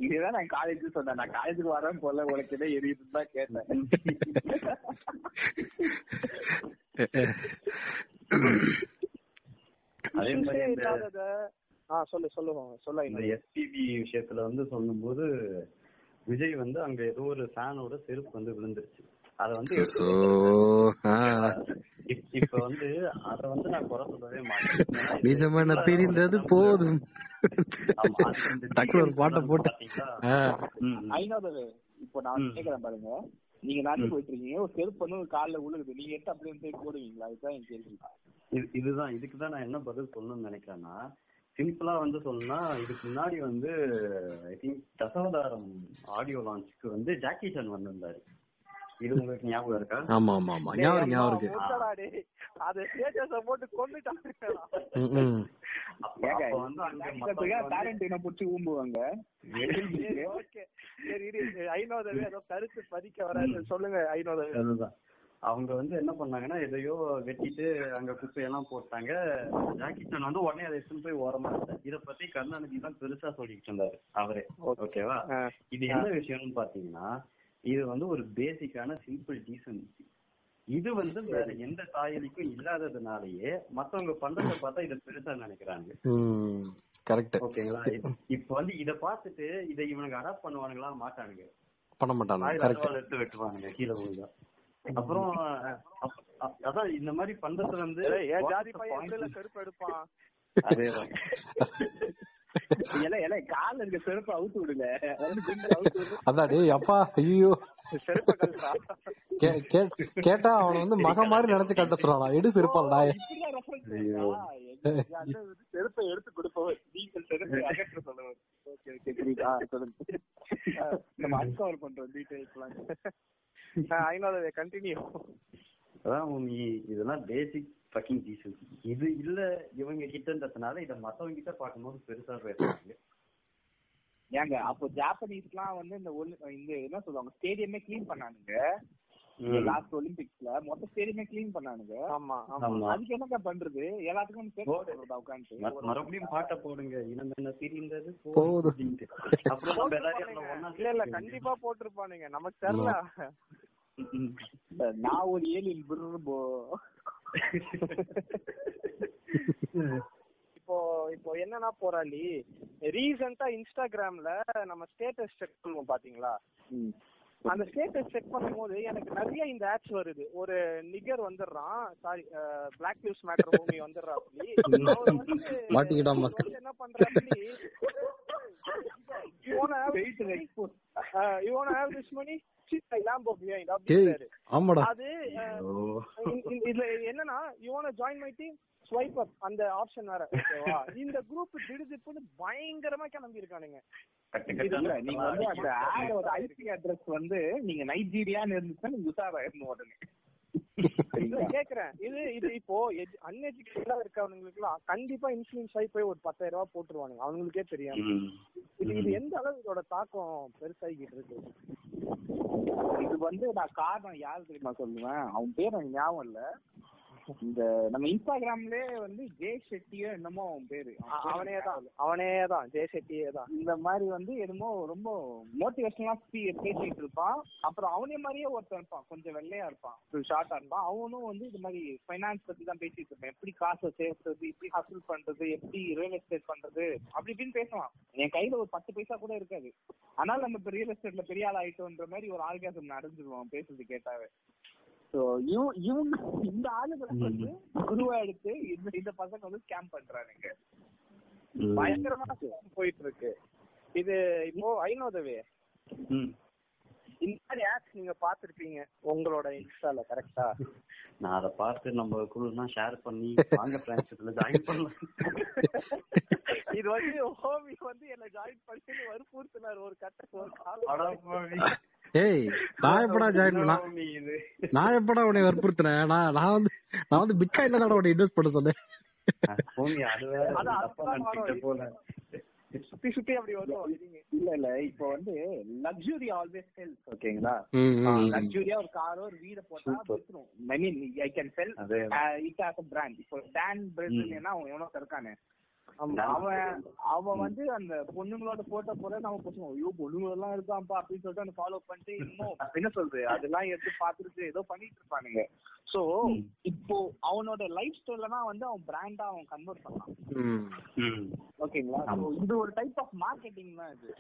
இதுதான் நான் காலேஜ் சொன்னேன். நான் காலேஜுக்கு வரேன் போல உனக்கு என்ன எரியுதுன்னு தான் கேட்டேன். அதே மாதிரி சொல்லு சொல்லுவோம் சொல்ல இந்த எஸ்பிபி விஷயத்துல வந்து சொல்லும்போது விஜய் வந்து அங்க ஏதோ ஒரு ஃபேனோட செருப்பு வந்து விழுந்துருச்சு. அத வந்து இப்ப வந்து அத வந்து நான் குறை சொல்லவே மாட்டேன். நிஜமான தெரிந்தது போதும். டக்குனு ஒரு பாட்டை போட்டு. ஐநோதவே இப்போ நான் கேக்குறேன் பாருங்க. நீங்க நாட்டுக்கு போயிட்டு இருக்கீங்க ஒரு செருப்பு வந்து ஒரு கால்ல உழுகுது. நீங்க எடுத்து அப்படியே போய் போடுவீங்களா? இதுதான் என் கேள்வி. இதுதான். இதுக்குதான் நான் என்ன பதில் சொல்லணும்னு நினைக்கிறேன்னா சிம்பிளா வந்து சொல்லணும்னா இதுக்கு முன்னாடி வந்து ஐ திங்க் தசாவதாரம் ஆடியோ லான்ச்சுக்கு வந்து ஜாக்கி சான் வந்திருந்தாரு. இது உங்களுக்கு ஞாபகம் இருக்கா? ஆமா ஆமா ஆமா. ஞாபகம் ஞாபகம் இருக்கு. அது ஸ்டேட்டஸ போட்டு கொன்னுட்டாங்க புடிச்சு ஊம்புவாங்க. ஐநோதவே ஏதோ கருத்து பதிக்க வராது. சொல்லுங்க ஐநோதவே அதுதான். அவங்க வந்து என்ன பண்ணாங்கன்னா எதையோ வெட்டிட்டு அங்க குப்பையெல்லாம் போட்டாங்க. ஜாக்கி சான் வந்து உடனே அதை எடுத்துன்னு போய் ஓரமா இத பத்தி கருணாநிதி தான் பெருசா சொல்லிட்டு இருந்தாரு அவரே. ஓகேவா? இது என்ன விஷயம்னு பாத்தீங்கன்னா இது வந்து ஒரு பேசிக்கான சிம்பிள் டீசன்சி இது வந்து வேற எந்த தாயலிக்கும் இல்லாததுனாலயே மத்தவங்க பண்றத பார்த்தா இத பெருசா நினைக்கிறாங்க. கரெக்ட் ஓகேங்களா? இப்ப வந்து இத பார்த்துட்டு இத இவனுக்கு அடாப்ட் பண்ணுவானுங்களா? மாட்டானுங்க. பண்ண மாட்டாங்க எடுத்து வெட்டுவானுங்க கீழே விழுந்தா. அப்புறம் அதான் இந்த மாதிரி பண்றது வந்து ஜாதி பையன் கருப்பு எடுப்பான். அதேதான். <laughs> கால இருக்க செருப்பு அவுத்து விடுங்க. அதான் டேய் அப்பா ஐயோ கேட்டா அவன வந்து மக மாதிரி நினைச்சு கட்ட சொல்றான் எடு செருப்பாடா செருப்பை எடுத்து கொடுப்பவர். நீங்கள் செருப்பை அகற்ற சொல்லுவார். புரியுதா. சொல்லுங்க. நம்ம அன்கவர் பண்றோம் டீடைல்ஸ்லாம் ஐநூறு கண்டினியூ அதான் நீ இதெல்லாம் பேசிக் ஃபக்கிங் டீசன்ஸ் இது இல்ல இவங்க கிட்டன்றதுனால இத மத்தவங்க கிட்ட பார்க்கும்போது பெருசா பேசுறாங்க. ஏங்க அப்போ ஜாப்பனீஸ்லாம் வந்து இந்த இந்த என்ன சொல்லுவாங்க ஸ்டேடியமே க்ளீன் பண்ணானுங்க. லாஸ்ட் ஒலிம்பிக்ஸ்ல மொத்த ஸ்டேடியமே க்ளீன் பண்ணானுங்க. ஆமா அதுக்கு என்னக்கா பண்றது? எல்லாத்துக்கும் உட்காந்து மறுபடியும் பாட்டை போடுங்க. இனம் என்ன. அப்படின்ட்டு. அப்புறம் இல்ல இல்ல கண்டிப்பா போட்டிருப்பானுங்க. நமக்கு தெரியல. நான் ஒரு ஏலியன் பிர்போ <laughs> இப்போ இப்போ என்னன்னா போராளி ரீசெண்டா இன்ஸ்டாகிராம்ல நம்ம ஸ்டேட்டஸ் செக் பண்ணுவோம் பாத்தீங்களா? அந்த ஸ்டேட்டஸ் செக் பண்ணும்போது எனக்கு நிறைய இந்த ஆட்ஸ் வருது. ஒரு நிகர் வந்துடுறான். Sorry black news matter movie வந்துடுறாப்டி அவர் வந்து மாட்டிக்கிட்டான் அவர் மஸ்க். வந்து என்ன பண்றாப்டி you wanna have uh, you wanna have this money sit my lambo behind டேய் அப்படின்றாரு ஆமாடா. அது அஹ், ஓ. இந்த- இந்த- இதுல என்னன்னா you want join my team swipe up அந்த ஆப்ஷன் வேற. <laughs> ஓகேவா இந்த குரூப் திடுதிப்புன்னு பயங்கரமா கிளம்பி இருக்கானுங்க நீங்க வந்து அந்த ஆடோட ஐபி அட்ரஸ் வந்து நீங்க நைஜீரியான்னு இருந்துச்சுன்னா நீங்க உடனே. கேக்குறேன். இது இது இப்போ அன்எஜுகேட்டடா இருக்கவனுங்களுக்குலாம் கண்டிப்பா இன்சூரன்ஸ் ஆகி போய் ஒரு பத்தாயிரம் ரூபாய் போட்டுருவானுங்க. அவங்களுக்கே தெரியும். இது இது எந்த அளவு இதோட தாக்கம் பெருசாகிட்டு இருக்கு? இது வந்து நான் காரணம் யாரு தெரியுமா சொல்லுவேன்? அவன் பேர் எனக்கு ஞாபகம் இல்ல. இந்த நம்ம இன்ஸ்டாகிராம்லயே வந்து ஜே ஷெட்டியோ என்னமோ அவன் பேரு. அவனே தான் அவனே தான் ஜெய செட்டியே தான் இந்த மாதிரி வந்து என்னமோ ரொம்ப மோட்டிவேஷனலா பேசிட்டு இருப்பான். அப்புறம் அவனே மாதிரியே ஒருத்தன் இருப்பான். கொஞ்சம் வெள்ளையா இருப்பான். ஷார்ட்டா இருப்பான். அவனும் வந்து இது மாதிரி ஃபைனான்ஸ் பத்தி தான் பேசிட்டு இருப்பான். எப்படி காசை சேர்த்துறது எப்படி ஹசில் பண்றது எப்படி ரியல் எஸ்டேட் பண்றது அப்படி இப்படின்னு பேசுவான். என் கையில ஒரு பத்து பைசா கூட இருக்காது. ஆனால் நம்ம இப்ப ரியல் எஸ்டேட்ல பெரிய ஆள் ஆயிட்டோன்ற மாதிரி ஒரு ஆள்காசம் நடந்துருவான் பேசுறது கேட்டாவே. இவங்க இந்த ஆளுங்களை வந்து குருவா எடுத்து இந்த இந்த பசங்க வந்து ஸ்கேம் பண்றானுங்க. பயங்கரமா போயிட்டு இருக்கு இது இப்போ ம். இந்த மாதிரி ஆப்ஸ் நீங்க பாத்திருப்பீங்க உங்களோட இன்ஸ்டால கரெக்டா நான் அதை பார்த்து நம்ம குழுனா ஷேர் பண்ணி வாங்க ஃப்ரெண்ட்ஸ்ல ஜாயின் பண்ணலாம். <laughs> இது வந்து ஹோமி வந்து என்ன ஜாயின் பண்ணி வற்புறுத்தினார் ஒரு கட்ட ஒரு அட காலம் பாவி. ஏய் நான் எப்படா ஜாயின் பண்ண? நான் எப்படா உன்னை வற்புறுத்தினேன்? நான் நான் வந்து நான் வந்து பிட்காயின்ல தான் உன்னை இன்வெஸ்ட் பண்ண சொன்னேன். அது வேற தப்பா அதுதான் நினைச்சுக்கிட்ட போல. சுத்தி சுத்தி அப்படி வரும். இல்ல இல்ல இப்போ வந்து லக்ஸுரி ஆல்வேஸ் செல்ஸ் ஓகேங்களா. லக்ஸுரியா ஒரு காரோ ஒரு வீட போட்டா. வித்துரும் I mean I can sell it as a brand இப்போ டான் பிரேசிலியனா அவன் எவனோ இருக்கானே. அவன் அவன் வந்து அந்த பொண்ணுங்களோட போட்டோ போட நம்ம பசங்க ஐயோ பொண்ணுங்க எல்லாம் இருக்கான்ப்பா அப்படின்னு சொல்லிட்டு ஃபாலோ பண்ணிட்டு இன்னும் <laughs> என்ன சொல்றது? அதெல்லாம் எடுத்து பாத்துட்டு ஏதோ பண்ணிட்டு இருப்பானுங்க. சோ இப்போ அவனோட லைஃப் ஸ்டைல தான் வந்து அவன் பிராண்டா அவன் கன்வெர்ட் பண்ணான். ம். ம். ஓகேங்களா? So, இது ஒரு டைப் ஆஃப் மார்க்கெட்டிங் தான் இது.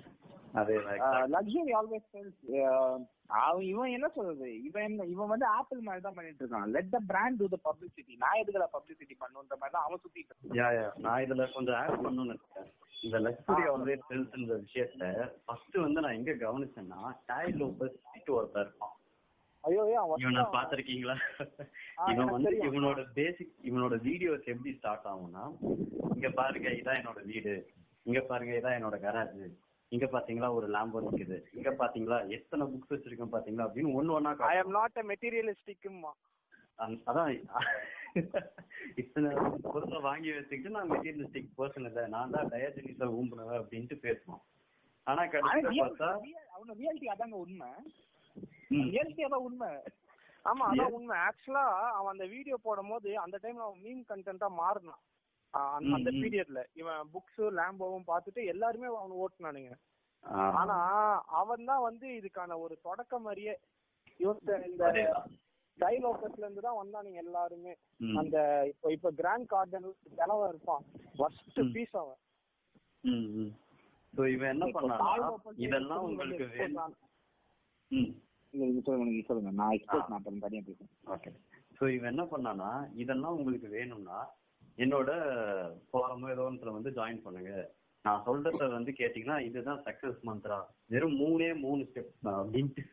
லக்ஸரி ஆல்வேஸ் செல்ஸ் அவன் இவன் என்ன சொல்றது? இவன் என்ன இவன் வந்து ஆப்பிள் மாதிரி தான் பண்ணிட்டு இருக்கான். Let the brand to the publicity நான் எதுக்குல பப்ளிசிட்டி பண்ணுன்ற மாதிரி தான் அவன் சுத்திட்டு இருக்கான். யா யா நான் இதுல கொஞ்சம் ஆட் பண்ணணும்னு இருக்கேன். இந்த லக்ஸுரி ஆல்வேஸ் செல்ஸ்ன்ற விஷயத்த ஃபர்ஸ்ட் வந்து நான் எங்க கவனிச்சேன்னா டாய் லோபஸ் ஒருத்தர் இருப்பான். ஐயோ இவனை பாத்திருக்கீங்களா இவன் வந்து. இவனோட பேசிக் இவனோட வீடியோஸ் எப்படி ஸ்டார்ட் ஆகும்னா இங்க பாருங்க இதான் என்னோட வீடு. இங்க பாருங்க இதான் என்னோட கராஜ் இங்க பாத்தீங்களா ஒரு லாம்போ நிக்குது இங்க பாத்தீங்களா எத்தனை புக்ஸ் வச்சிருக்கேன் பாத்தீங்களா அப்படின்னு ஒண்ணு ஒண்ணா ஐ. அம் நாட் அ மெட்டீரியலிஸ்டிக்மா அந்த- அதான் இத்தனை பொருளை வாங்கி வச்சுக்கிட்டு நான் மெட்டீரியலிஸ்டிக் பர்சன் இல்ல நான் தான் டயஜனிஸா ஊம்புனவன் அப்படின்ட்டு பேசுவான் ஆனா அவன் கடைசியில பார்த்தா அவனோட ரியாலிட்டி அதாங்க உண்மை. ரியாலிட்டி அதான் உண்மை. ஆமா அதான் உண்மை. ஆக்சுவலா அவன் அந்த வீடியோ போடும் போது அந்த டைம்ல அவன் மீம் கண்டென்ட்டா மாறினான். அந்த-. பீரியட்ல இவன் புக்ஸ் லேம்போவும் பார்த்துட்டு எல்லாருமே அவன் ஓட்டுனானுங்க. ஆனா அவன் தான் வந்து இதுக்கான ஒரு தொடக்கம் மாதிரியே இவன் இந்த அதேதான். டைலோகஸ்ல இருந்து தான் வந்தானுங்க எல்லாருமே. அந்த இப்போ இப்ப கிராண்ட் கார்டன் கிழவன் இருப்பான். ஃபர்ஸ்ட். பீஸ் அவன். So இவன் என்ன பண்ணானா இதெல்லாம் உங்களுக்கு சொல்லுங்க சொல்லுங்க. நான் எக்ஸ்போர்ட் நான் அப்புறம் தனியா பேசுறேன். ஓகே ஸோ இவன் என்ன பண்ணானா இதெல்லாம் உங்களுக்கு வேணும்னா என்னோட ஃபோரமோ ஏதோ ஒன்றுல வந்து ஜாயின் பண்ணுங்க. நான் சொல்றத வந்து கேட்டீங்கன்னா இதுதான் சக்சஸ் மந்த்ரா வெறும் மூணே மூணு ஸ்டெப் அப்படின்ட்டு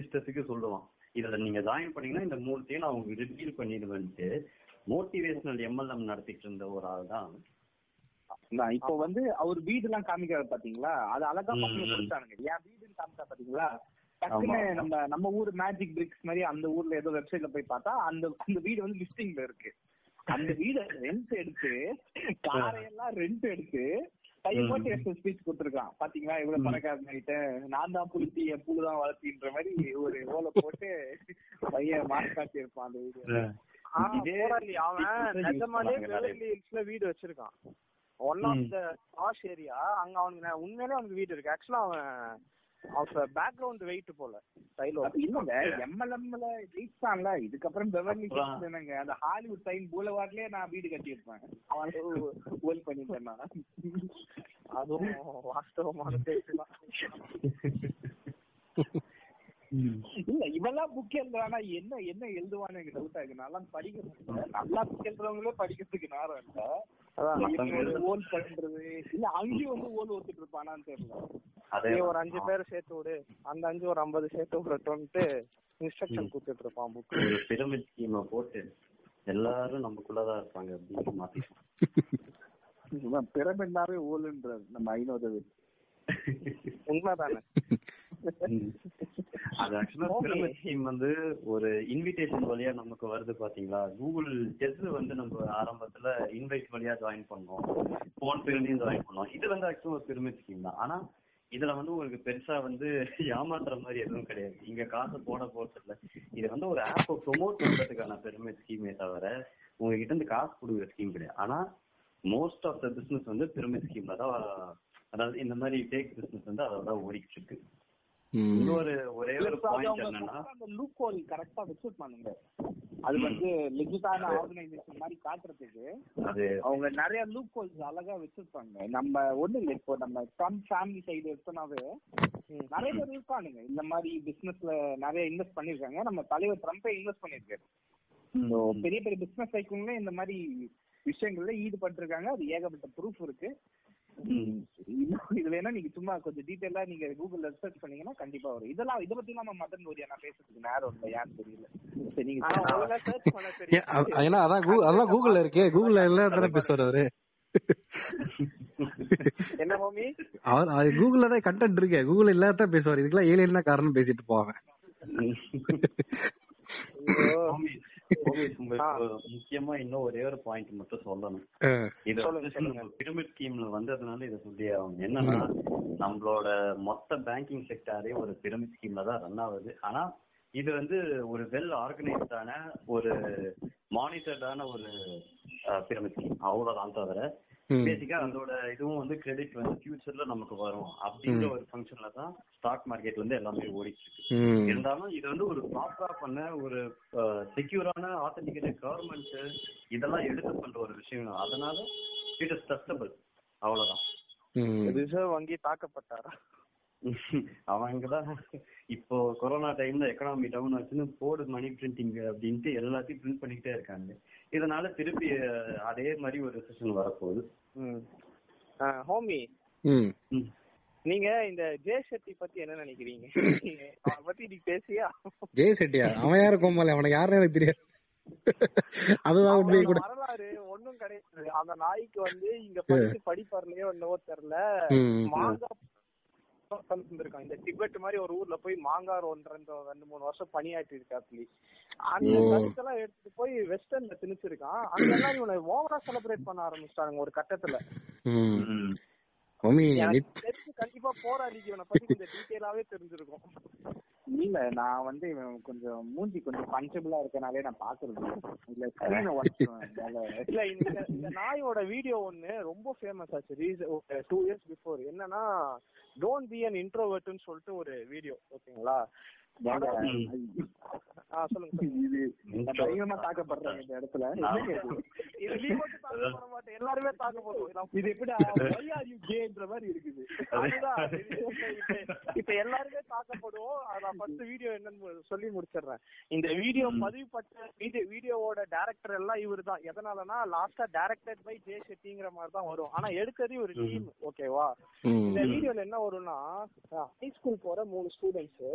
இஷ்டத்துக்கு சொல்லுவான். இதுல நீங்க ஜாயின் பண்ணீங்கன்னா இந்த மூணுத்தையும் நான் உங்களுக்கு ரிவீல் பண்ணிடுவேன்ட்டு மோட்டிவேஷனல் எம்எல்எம் நடத்திட்டு இருந்த ஒரு ஆள் தான். இப்போ வந்து அவர் வீடு எல்லாம் காமிக்கிறாரு பாத்தீங்களா? அது அழகா பசங்க கொடுத்தானுங்க. என் வீடுன்னு காமிச்சா பாத்தீங்களா? டக்குன்னு நம்ம நம்ம ஊர் மேஜிக் பிரிக்ஸ் மாதிரி அந்த ஊர்ல ஏதோ வெப்சைட்ல போய் பார்த்தா அந்த அந்த வீடு வந்து லிஸ்டிங்ல இருக்கு. அந்த வீட ரெண்ட் எடுத்து காரையெல்லாம் ரெண்ட் எடுத்து கையை போட்டு எடுத்து ஸ்பீச் கொடுத்துருக்கான். பாத்தீங்களா? இவ்வளவு பணக்காரன் ஆயிட்டு. நான் தான் புளுத்தி என் புழு தான் வளர்த்தின்ற மாதிரி ஒரு ஓலை போட்டு பையன் மார்க் காட்டி இருப்பான் அந்த வீடு அவன் நிஜமாலே ஹில்ஸ்ல வீடு வச்சிருக்கான். One of the posh area அங்க அவனுக்கு உண்மையிலே அவனுக்கு வீடு இருக்கு. ஆக்சுவலா அவன் அவன் பேக்ரவுண்ட் வெயிட் போல. ஸ்டைலோ இல்லங்க எம்எல்எம்ல ஜெயிச்சான்ல. இதுக்கப்புறம் பெவர்லி என்னங்க அந்த ஹாலிவுட் சைன் பூலவார்ட்லயே நான் வீடு கட்டியிருப்பேன். அவன் ஓல் பண்ணிட்டேன் அதுவும் வாஸ்தவமான பேசுதான் இல்ல இவெல்லாம் புக் எழுதுறானா? என்ன என்ன எழுதுவான்னு எனக்கு டவுட்டா இருக்கு. நல்லா படிக்கிறது நல்லா புக் எழுதுறவங்களே படிக்கிறதுக்கு நேரம் இல்ல. ஓல் பண்றது. இல்ல அங்கேயும் வந்து ஓல் ஒத்துட்டு இருப்பானான்னு தெரியல. ஒரு அஞ்சு பேர் சேர்த்து விடு. அந்த அஞ்சு ஒரு ஐம்பது சேர்த்து விடட்டும்ட்டு இன்ஸ்ட்ரக்ஷன் கொடுத்துட்டு இருப்பான் புக் பிரமிட் ஸ்கீமை போட்டு எல்லாரும் நமக்குள்ளதான் இருப்பாங்க அப்படின்னு மாத்தி பிரமிட்னாவே ஓலுன்றாரு நம்ம ஐநூறு உண்மைதானே? அது ஆக்சுவலா பிரமிட் ஸ்கீம் வந்து ஒரு இன்விடேஷன் வழியா நமக்கு வருது பாத்தீங்களா? கூகுள் செஸ் வந்து நம்ம ஆரம்பத்துல இன்வைட் வழியா ஜாயின் பண்ணோம். போன் பேர்லயும் ஜாயின் பண்ணோம். இது வந்து ஆக்சுவலா ஒரு பிரமிட் ஸ்கீம் தான். ஆனா இதுல வந்து உங்களுக்கு பெருசா வந்து ஏமாத்துற மாதிரி எதுவும் கிடையாது. இங்க காசு போட போறது இல்ல. இது வந்து ஒரு ஆப்பை ப்ரொமோட் பண்றதுக்கான பெருமை ஸ்கீமே தவிர உங்ககிட்ட இருந்து காசு கொடுக்குற ஸ்கீம் கிடையாது. ஆனா மோஸ்ட் ஆஃப் த பிசினஸ் வந்து பெருமை ஸ்கீம்ல தான் அதாவது இந்த மாதிரி டேக் பிசினஸ் வந்து அதோட ஓடிக்கிட்டு இருக்கு. இன்னொரு ஒரே ஒரு பாயிண்ட் என்னன்னா அந்த லூப் ஹோல் கரெக்டா வச்சிருப்பானுங்க அது வந்து லெஜிட்டான ஆர்கனைசேஷன் மாதிரி காட்டுறதுக்கு அது அவங்க நிறைய லூப் ஹோல்ஸ் அழகா வச்சிருப்பாங்க. நம்ம ஒண்ணு இல்லை இப்போ நம்ம ட்ரம்ப் ஃபேமிலி சைடு எடுத்தோம்னாவே நிறைய பேர் இருக்கானுங்க இந்த மாதிரி பிசினஸ்ல நிறைய இன்வெஸ்ட் பண்ணிருக்காங்க நம்ம தலைவர் ட்ரம்ப்பே இன்வெஸ்ட் பண்ணிருக்காரு பெரிய பெரிய பிசினஸ் சைக்கிள்ல இந்த மாதிரி விஷயங்கள்ல ஈடுபட்டு இருக்காங்க அது ஏகப்பட்ட ப்ரூஃப் இருக்கு. இது வேணா நீங்க சும்மா கொஞ்சம் டீடைலா நீங்க கூகுள்ல ரிசர்ச் பண்ணீங்கன்னா கண்டிப்பா வரும். இதெல்லாம் இத பத்தி நம்ம மதன் கோரியா நான் பேசுறதுக்கு நேரம் இல்ல ஏன்னு தெரியல. சரி நீங்க ஏன்னா அதான் அதெல்லாம் கூகுள்ல இருக்கே. கூகுள்ல எல்லாம் தானே பேசுவாரு என்ன மம்மி? அவர் கூகுள்ல தான் கண்டென்ட் இருக்கு. கூகுள் இல்லாத பேசுவார். இதுக்கெல்லாம் ஏலியன் காரணம் பேசிட்டு போவாங்க முக்கியமா இன்னும் ஒரே ஒரு பாயிண்ட் மட்டும் சொல்லணும். இது பிரமிட் ஸ்கீம்ல வந்ததுனால இதை சொல்லி ஆகும் என்னன்னா நம்மளோட மொத்த பேங்கிங் செக்டாரே ஒரு பிரமிட் ஸ்கீம்ல தான் ரன் ஆகுது. ஆனா இது வந்து ஒரு வெல் ஆர்கனைஸ்டான ஒரு மானிட்டர்டான ஒரு பிரமிட் ஸ்கீம் அவ்வளவுதான் தவிர பேசிக்கா அதோட இதுவும் வந்து கிரெடிட் வந்து ஃபியூச்சர்ல நமக்கு வரும். அப்படிங்கிற ஒரு ஃபங்க்ஷன்ல தான் ஸ்டாக் மார்க்கெட் வந்து எல்லாமே ஓடிட்டு இருக்கு இருந்தாலும் இது வந்து ஒரு ப்ராப்பரா பண்ண ஒரு செக்யூரான ஆத்தன்டிகேட்டட் கவர்மெண்ட் இதெல்லாம் எடுத்து பண்ற ஒரு விஷயம். அதனால இட் இஸ் ட்ரஸ்டபிள் அவ்வளவுதான். ரிசர்வ் வங்கி தாக்கப்பட்டாரா? அவங்கதான் இப்போ கொரோனா டைம்ல எக்கனாமி டவுன் ஆச்சுன்னு போர்டு மணி பிரிண்டிங் அப்படின்ட்டு எல்லாத்தையும் பிரிண்ட் பண்ணிக்கிட்டே இருக்காங்க. இதனால திருப்பி அதே மாதிரி ஒரு ரெசிஷன் வரப்போகுது. ஹோமி நீங்க இந்த ஜெய செட்டி பத்தி என்ன நினைக்கிறீங்க? அவனை பத்தி நீ பேசியா? ஜெய செட்டியா அவன் யாரு கோமாளி? அவனை யாருன்னு எனக்கு தெரியாது. அதுதான் உண்மையை கூட வரலாறு ஒண்ணும் கிடையாது. அந்த நாய்க்கு வந்து இங்க படிச்சு படிப்பாருலயோ என்னவோ தெரியல இருந்திருக்கான் இந்த டிபெட் மாதிரி ஒரு ஊர்ல போய் மாங்கார் ஒன்று ரெண்டு மூணு வருஷம் பணியாற்றி இருக்காப்லி அந்த கருத்தெல்லாம் எடுத்துட்டு போய் வெஸ்டர்ன்ல திணிச்சிருக்கான். அங்க எல்லாம் இவனை ஓவரா செலிப்ரேட் பண்ண ஆரம்பிச்சிட்டாங்க ஒரு கட்டத்துல. கண்டிப்பா போராடிக்கு இவனை பத்தி கொஞ்சம் டீட்டெயிலாவே தெரிஞ்சிருக்கும். இல்ல நான் வந்து கொஞ்சம் மூஞ்சி கொஞ்சம் பஞ்சபிளா இருக்கனாலே நான் பாக்குறது இல்ல. இல்ல இந்த இந்த நாயோட வீடியோ ஒண்ணு ரொம்ப ஃபேமஸ் ஆச்சு. ரீசன் டூ இயர்ஸ் பிஃபோர் என்னன்னா டோன்ட் பி அன் இன்ட்ரோவர்ட்னு சொல்லிட்டு ஒரு வீடியோ ஓகேங்களா பயங்கரமா தாக்கப்படுறாங்க இந்த இடத்துல. எல்லாருமே தாக்கப்படுவோம் இது எப்படி கேன்ற மாதிரி இருக்குது. இப்ப எல்லாருமே தாக்கப்படுவோம். அதான் ஃபர்ஸ்ட் வீடியோ என்னன்னு சொல்லி முடிச்சிடுறேன். இந்த வீடியோ பதிவுப்பட்ட வீடியோவோட டேரக்டர் எல்லாம் இவரு தான் எதனாலனா லாஸ்டா டேரக்டட் பை ஜே ஷெட்டிங்கிற மாதிரி தான் வரும். ஆனா எடுத்ததே ஒரு டீம் ஓகேவா இந்த வீடியோல என்ன வரும்னா ஹை ஸ்கூல் போற மூணு ஸ்டூடெண்ட்ஸ்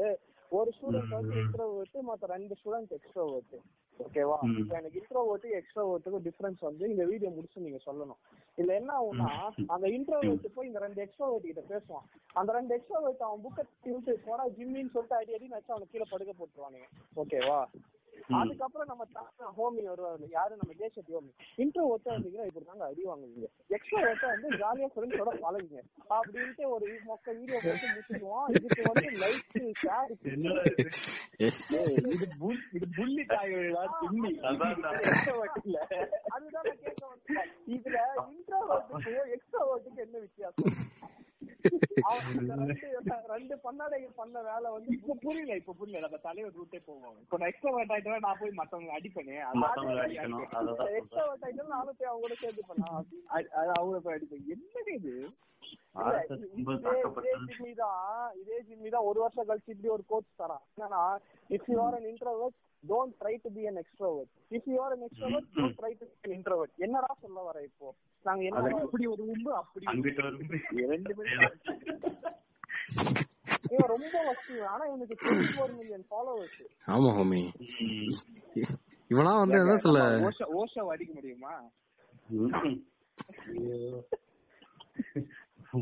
ஒரு ஸ்டூடெண்ட் வந்து இன்ட்ரோவர்ட் மத்த ரெண்டு ஸ்டூடெண்ட் எக்ஸ்ட்ரோவர்ட் ஓகேவா எனக்கு இன்ட்ரோவர்ட் எக்ஸ்ட்ரோவர்ட்டுக்கும் டிஃபரன்ஸ் வந்து இந்த வீடியோ முடிச்சு நீங்க சொல்லணும். இதுல என்ன ஆகும்னா அந்த இன்ட்ரோவர்ட் போய் இந்த ரெண்டு எக்ஸ்ட்ரோவர்ட் கிட்ட பேசுவான். அந்த ரெண்டு எக்ஸ்ட்ரோவர்ட் அவன் புக்கை விட்டு போடா ஜிம்மின்னு சொல்லிட்டு அடி அடி வச்சு அவனை கீழே படுக்க போட்டுருவானுங்க. ஓகேவா அதுக்கப்புறம் நம்ம ஹோமி வருவாரு யாரு? நம்ம ஜெயசக்தி ஹோமி இன்ட்ரோ ஒத்த வந்தீங்கன்னா இப்படி தாங்க அடி வாங்குவீங்க. எக்ஸ்ட்ரா ஒத்த வந்து ஜாலியா ஃப்ரெண்ட்ஸோட பழகுங்க. அப்படின்ட்டு ஒரு மொக்க வீடியோ போட்டு முடிச்சுக்குவோம் இதுக்கு வந்து லைக் ஷேர் இது? புல் இது புள்ளி காய்கறிடா திண்ணி அதுதான் நான் கேட்க வந்தேன். இதுல இன்ட்ரோவர்ட்டுக்கு எக்ஸ்ட்ரோவர்ட்டுக்கு என்ன வித்தியாசம்? ரெண்டு பண்ணாடைகள் பண்ண வேலை வந்து இப்ப புரியல இப்ப புரியல. நம்ம தலைவர் ரூட்டே போவோம். இப்ப நான் எக்ஸ்ட்ரா ஆயிட்டா நான் போய் மத்தவங்க அடிப்பேனே. எக்ஸ்ட்ரோவர்ட் ஆயிட்டு நானும் போய் அவங்க கூட சேர்ந்து பண்ணலாம். அது அவங்கள போய் அடிப்பேன். என்னது இது? இதே ஜிம்மி தான். ஒரு வருஷம் கழிச்சு இப்படி ஒரு கோச் தரான். என்னன்னா if you are an introvert don't try to be an extrovert if you are an extrovert don't try to be introvert என்னடா சொல்ல வர இப்போ? நாங்க என்ன அப்படி ஒரு உம்பு அப்படி அங்கிட்ட ஒரு ரெண்டு இவன் ரொம்ப வசதி. ஆனா எனக்கு டுவெண்ட்டி ஃபோர் மில்லியன் ஃபாலோவர்ஸ் ஆமா ஹோமி இவனா வந்து என்ன சொல்ல? ஓஷா ஓஷா அடிக்க முடியுமா.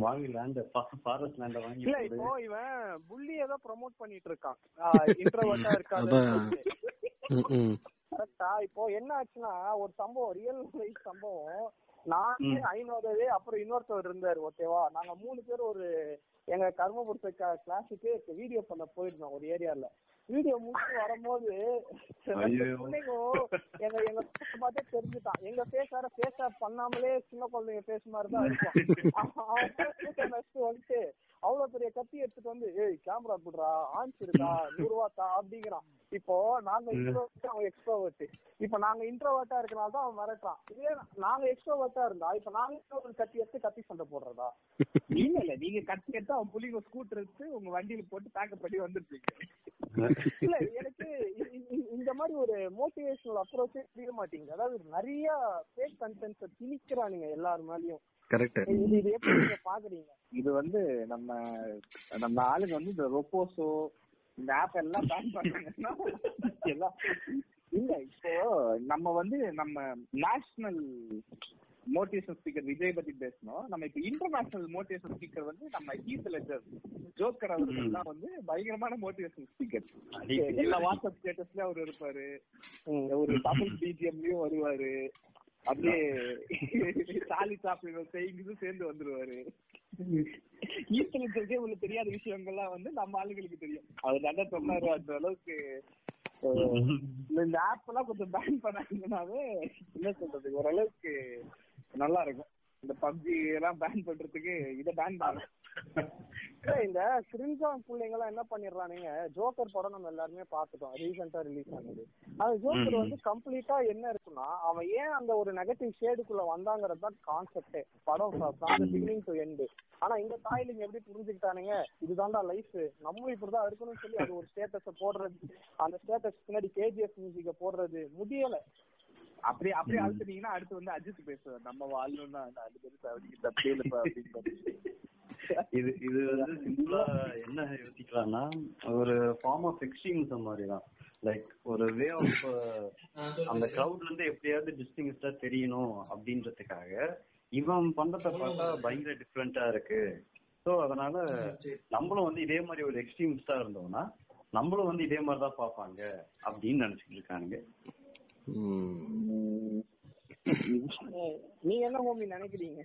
வாங்கி லேண்ட ஃபாரஸ்ட் லேண்ட வாங்கி இல்ல. இப்போ இவன் புள்ளி ஏதோ ப்ரோமோட் பண்ணிட்டு இருக்கான் இன்ட்ரோவர்ட்டா இருக்காது. கரெக்டா இப்போ என்ன ஆச்சுன்னா ஒரு சம்பவம் ரியல் லைஃப் சம்பவம். நான் ஐநூறு அப்புறம் இன்னொருத்தவர் இருந்தாரு ஓகேவா? நாங்க மூணு பேர் ஒரு எங்க கர்மபுரத்து கிளாஸுக்கு வீடியோ பண்ண போயிருந்தோம் ஒரு ஏரியால வீடியோ முடிச்சு வரும்போது <laughs> எங்க எங்க பார்த்தே தெரிஞ்சுட்டான். எங்க ஃபேஸ் வேற ஆஃப் பண்ணாமலே சின்ன குழந்தைங்க ஃபேஸ் மாதிரி தான் இருக்கும். <laughs> அவன் வந்துட்டு அவ்வளவு பெரிய கத்தி எடுத்துட்டு வந்து ஏய் கேமரா குடுறா ஆன்ஸ் இருக்கா நூறு ரூபா தா அப்படிங்கிறான். இப்போ நாங்க இன்ட்ரோவர்ட் அவன் எக்ஸ்ட்ரோவர்ட் இப்ப நாங்க இன்ட்ரோவர்ட்டா இருக்கனால தான் அவன் மிரட்டுறான். இதே நாங்க எக்ஸ்ட்ரோவர்ட்டா இருந்தா இப்ப நாங்க ஒரு கத்தி எடுத்து கத்தி சண்டை போடுறதா? <laughs> இல்ல இல்ல. நீங்க கத்தி எடுத்து அவன் புள்ளிங்க ஸ்கூட்டர் எடுத்து உங்க வண்டியில போட்டு பேக்கப் பண்ணி வந்துருப்பீங்க. இல்ல எனக்கு இந்த மாதிரி ஒரு மோட்டிவேஷனல் அப்ரோச்சே புரிய மாட்டேங்குது. அதாவது நிறைய ஃபேக் கண்டென்ட்ஸ் திணிக்கிறானுங்க எல்லார் மேலயும். கரெக்ட் பாக்குறீங்க? இது வந்து நம்ம நம்ம ஆளுங்க வந்து இந்த ரொப்போசோ இந்த ஆப் எல்லாம் பேன் பண்ணாங்கன்னா எல்லாம் இல்ல இப்போ நம்ம வந்து நம்ம நேஷனல் மோட்டிவேஷன் ஸ்பீக்கர் விஜய் பத்தி பேசணும். நம்ம இப்ப இன்டர்நேஷனல் மோட்டிவேஷன் ஸ்பீக்கர் வந்து நம்ம ஹீத் லெஜர் ஜோக்கர் அவர்கள் தான் வந்து பயங்கரமான மோட்டிவேஷன் ஸ்பீக்கர் எல்லா வாட்ஸ்அப் ஸ்டேட்டஸ்லயும் அவர் இருப்பாரு. ஒரு தமிழ் பிஜிஎம்லயும் வருவாரு. அப்படியே <laughs> சாலி சாப்பிடுற செய்யுங்க சேர்ந்து வந்துருவாரு. <laughs> ஈஸ்டலுக்கு உங்களுக்கு தெரியாத விஷயங்கள்லாம் வந்து நம்ம ஆளுங்களுக்கு தெரியும். அவர் நல்லா சொன்னாரு அந்த அளவுக்கு. <laughs> இந்த ஆப் எல்லாம் கொஞ்சம் பேன் பண்ணாங்கன்னாவே என்ன சொல்றது ஓரளவுக்கு நல்லா இருக்கும். இந்த பப்ஜி எல்லாம் பேன் பண்றதுக்கு இதை பேன் பண்ண. இல்ல, இந்த கிரிஞ்சான் பிள்ளைங்க எல்லாம் என்ன பண்ணிடுறானுங்க ஜோக்கர் படம் நம்ம எல்லாருமே பாத்துட்டோம் ரீசெண்டா ரிலீஸ் ஆனது. அந்த ஜோக்கர் வந்து கம்ப்ளீட்டா என்ன இருக்குன்னா அவன் ஏன் அந்த ஒரு நெகட்டிவ் ஷேடுக்குள்ள வந்தாங்கிறது தான் கான்செப்டே படம் பிகினிங் டு எண்டு ஆனா இந்த தாயிலிங்க எப்படி புரிஞ்சுக்கிட்டானுங்க இதுதான்டா லைஃப் நம்மளும் இப்படிதான் இருக்கணும்னு சொல்லி அது ஒரு ஸ்டேட்டஸ போடுறது அந்த ஸ்டேட்டஸ் பின்னாடி கேஜிஎஃப் மியூசிக்க போடுறது முடியல. அப்படியே அப்படியே அழுத்துனீங்கன்னா அடுத்து வந்து அஜித் பேசுவார். நம்ம வாழணும்னா அது பெருசா இது இது வந்து சிம்பிளா என்ன யோசிக்கலாம்னா ஒரு ஃபார்ம் ஆஃப் எக்ஸ்ட்ரீமிசம் மாதிரி தான் லைக் ஒரு வே <laughs> ஆஃப் அந்த கிரௌட்ல இருந்து எப்படியாவது டிஸ்டிங்ஸ்டா தெரியணும் அப்படின்றதுக்காக இவன் பண்றத பார்த்தா பயங்கர டிஃப்ரெண்டா இருக்கு. சோ அதனால நம்மளும் வந்து இதே மாதிரி ஒரு எக்ஸ்ட்ரீமிஸ்டா இருந்தோம்னா நம்மளும் வந்து இதே மாதிரி தான் பார்ப்பாங்க அப்படின்னு நினைச்சிட்டு இருக்கானுங்க. நீங்க என்ன ஹோமி நினைக்கிறீங்க?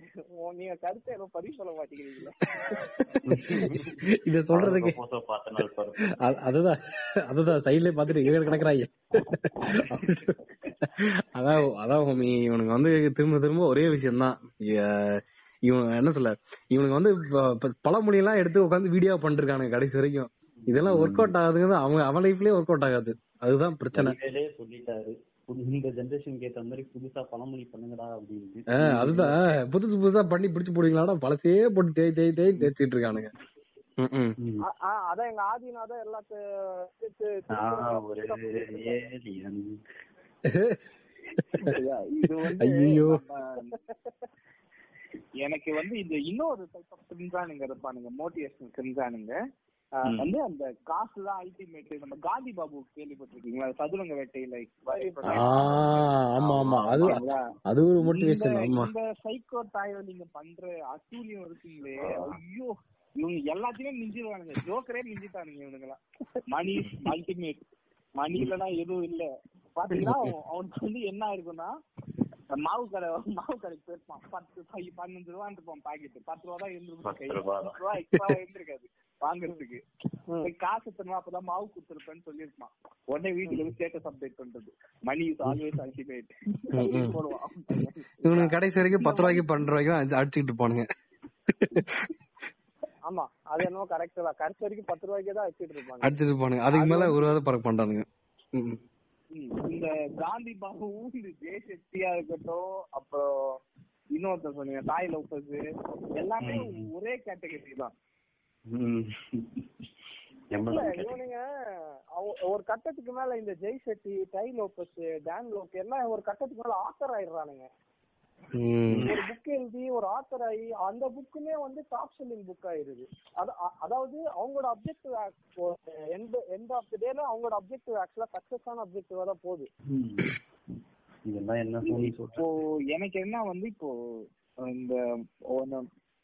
நீங்க கருத்தை ஏதோ பதிவு சொல்ல மாட்டேங்கிறீங்களா. இத சொல்றதுக்கு அதுதான் அதுதான் சைட்ல பாத்துட்டு இவன் கிடக்குறாங்க. அதான் அதான் ஹோமி இவனுக்கு வந்து திரும்ப திரும்ப ஒரே விஷயம் தான் இவன் என்ன சொல்ல இவனுக்கு வந்து பழமொழி எல்லாம் எடுத்து உட்காந்து வீடியோ பண்ணிருக்கானுங்க கடைசி வரைக்கும். இதெல்லாம் ஒர்க் அவுட் ஆகுதுங்கிறது அவங்க அவன் லைஃப்லயே ஒர்க் அவுட் ஆகாது. அதுதான் பிரச்சனை. சொல்லிட்டாரு. இந்த ஜெனரேஷனுக்கு ஏத்த மாதிரி புதுசா பழமொழி பண்ணுங்கடா அப்படின்னு அதுதான். புதுசு புதுசா பண்ணி பிடிச்சு போடுவீங்களாடா? பழசே போட்டு தேய் தேய் தேய் தேய்ச்சிட்டு இருக்கானுங்க. அதான் எங்க ஆதிநாதன் எல்லாத்தையும் எனக்கு வந்து இந்த இன்னொரு டைப் ஆஃப் இருப்பானுங்க மோட்டிவேஷனல் கிரிஞ்சானுங்க வந்து அந்த காசு தான் அல்டிமேட் நம்ம காந்தி பாபு கேள்விப்பட்டிருக்கீங்களா? சதுரங்க வேட்டையில ஆமா ஆமா. அது அது ஒரு மோட்டிவேஷன் ஆமா. இந்த சைக்கோ தாயோ நீங்க பண்ற அசூரியம் இருக்குங்களே ஐயோ. இவங்க எல்லாத்தையும் மிஞ்சிடுவானுங்க. ஜோக்கரே மிஞ்சிட்டானுங்க இவனுங்களாம் மணி அல்டிமேட் மணி இல்லனா எதுவும் இல்ல. பாத்தீங்கன்னா அவனுக்கு வந்து என்ன இருக்குன்னா மாவு கடை மாவு கடைக்கு போயிருப்பான். பத்து பதினஞ்சு ரூபா இருப்பான் பாக்கெட் பத்து ரூபா தான் இருந்திருக்கும். ரூபா எக்ஸ்ட்ரா இருந்திருக்காது. வாங்குறதுக்கு. காசு எத்தனை அப்பதான் மாவு கொடுத்துருப்பேன்னு சொல்லியிருப்பான். உடனே வீட்டுல போய் ஸ்டேட்டஸ் அப்டேட் பண்றது. மணி இஸ் ஆல்வேஸ் அல்டிமேட் போடுவான். இவனுக்கு கடைசி வரைக்கும் பத்து ரூபாய்க்கு பன்னெண்டு ரூபாய்க்கு அடிச்சுக்கிட்டு போனுங்க ஆமா. அது என்னமோ கரெக்ட் தான். கடைசி வரைக்கும் பத்து ரூபாய்க்கு தான் வச்சுட்டு இருப்பாங்க அடிச்சுட்டு போனுங்க அதுக்கு மேல ஒரு வாரம் பறக்க பண்றானுங்க இந்த காந்தி பாபுவும் இந்த ஜெய சக்தியா இருக்கட்டும் அப்புறம் இன்னொருத்தர் சொன்னீங்க தாய் லோபஸ் எல்லாமே ஒரே கேட்டகரி தான். ஒரு கட்டத்துக்கு மேல இந்த Jay Shetty Tai Lopez Dan Lok எல்லாம் ஒரு கட்டத்துக்கு மேல ஆத்தர் ஆயிடுறானுங்க. ஒரு புக் எழுதி ஒரு ஆத்தர் ஆகி அந்த புக்குமே வந்து டாப் செல்லிங் புக் ஆயிருது அதாவது அவங்களோட objective end end of the டேல அவங்களோட அப்ஜெக்டிவ் ஆக்சுவலா சக்சஸான அப்ஜெக்டிவா தான் போகுது. இப்போ எனக்கு என்ன வந்து இப்போ இந்த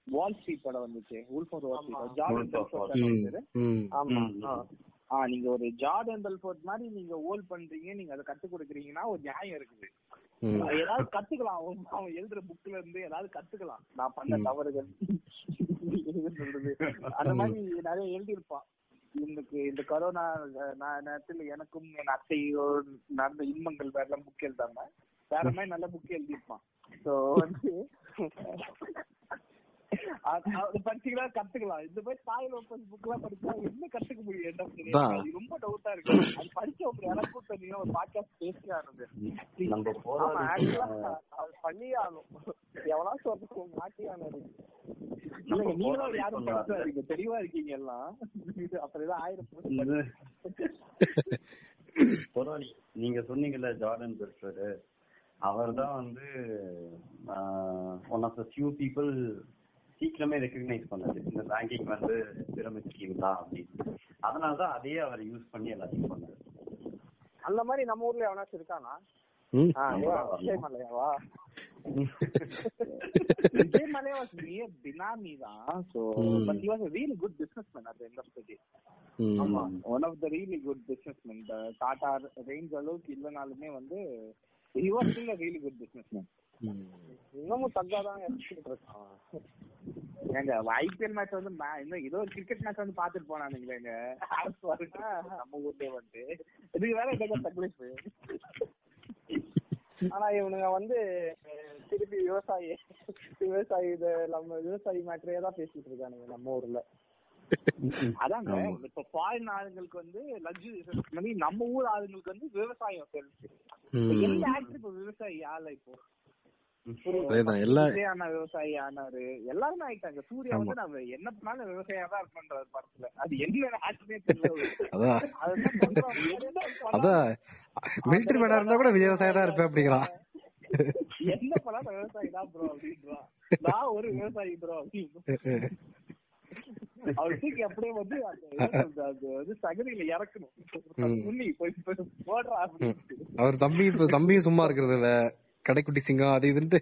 வால் ஸ்ட்ரீட் படம் வந்துச்சு. Wolf of Wall Street Jordan ஆ நீங்க ஒரு ஜார்டன் பெல்ஃபோர்ட் மாதிரி நீங்க ஓல் பண்றீங்க நீங்க அதை கத்து கொடுக்குறீங்கன்னா ஒரு நியாயம் இருக்குது. ஏதாவது கத்துக்கலாம். அவன் எழுதுற புக்ல இருந்து ஏதாவது கத்துக்கலாம். நான் பண்ண தவறுகள். சொல்றது? அந்த மாதிரி நிறைய எழுதியிருப்பான். எனக்கு இந்த கொரோனா நேரத்தில் எனக்கும் என் அத்தையோ நடந்த இன்பங்கள் வேற புக் எழுதாம வேற மாதிரி நல்ல புக் எழுதியிருப்பான். ஸோ வந்து படிச்சீங்களா கத்துக்கலாம். இந்த மாதிரி தாய் லோக்கல் புக் எல்லாம் படிச்சா என்ன கத்துக்க முடியும்? என்ன ரொம்ப டவுட்டா இருக்கு. அது படிச்ச ஒரு யாராவது சொன்னீங்கன்னா ஒரு பாட்காஸ்ட் பேசியே ஆனது அது ஆகணும். எவ்வளவு சொல்றது மாட்டி ஆனது நீங்களும் யாரும் தெளிவா இருக்கீங்க எல்லாம். அப்புறம் ஆயிரம் பரவாயில்ல நீங்க சொன்னீங்கல்ல ஜார்டன் பெர்ஃபர் அவர் தான் வந்து one of the few people சீக்கிரமே ரெக்கக்னைஸ் பண்ணது. இந்த ரேங்கிங் வந்து பிரமிட் ஸ்கீம் தான் அப்படின்னு. அதனாலதான் அதையே அவர் யூஸ் பண்ணி எல்லாத்தையும் பண்ணாரு. அந்த மாதிரி நம்ம ஊர்ல எவனாச்சும் இருக்கானா? விஜய் மலையா வாஸ் நியர் பினாமி தான். So but he was a really good businessman at the end of the day. ஆமா one of the really good businessman இந்த டாடா ரேஞ்ச் அளவுக்கு இல்லனாலுமே வந்து he was still a really good businessman. இன்னமும் தக்காதான் எடுத்துட்டு இருக்கான். ஏங்க ஐபிஎல் மேட்ச் வந்து இன்னும் ஏதோ ஒரு கிரிக்கெட் மேட்ச் வந்து பாத்துட்டு போனானுங்களேங்க நம்ம ஊர்லயே வந்து இதுக்கு வேற என்ன தக்லீஃப் ஆனா இவனுங்க வந்து திருப்பி விவசாயி விவசாயி இது நம்ம விவசாயி மேட்டரே தான் பேசிட்டு இருக்கானுங்க நம்ம ஊர்ல. அதாங்க இப்ப ஃபாரின் ஆளுங்களுக்கு வந்து லக்ஸுரி நம்ம ஊர் ஆளுங்களுக்கு வந்து விவசாயம் தெரிஞ்சு. எந்த ஆக்டர் இப்ப விவசாயி ஆள இப்போ. விவசாயி ஆனாரு எல்லாருமே ஆயிட்டாங்க. சூர்யா வந்து நம்ம என்ன பண்ணாலும் விவசாயியா தான் இருப்பேன்றாரு படத்துல. அது என்ன ஆச்சுமே தெரியல அதான். மிலிட்டரி மேனா இருந்தா கூட விவசாயி தான் இருப்பேன் அப்படிங்கிறான். என்ன பண்ணாலும் விவசாயி தான் ப்ரோ அப்படின்றான் நான் ஒரு விவசாயி ப்ரோ அப்படின்னு. <laughs> அவர் தூக்கி அப்படியே வந்து அது வந்து சகதியில இறக்கணும். அவர் தம்பி இப்ப தம்பியும் சும்மா இருக்கிறது இல்ல. கடைக்குட்டி சிங்கம் அது இதுன்ட்டு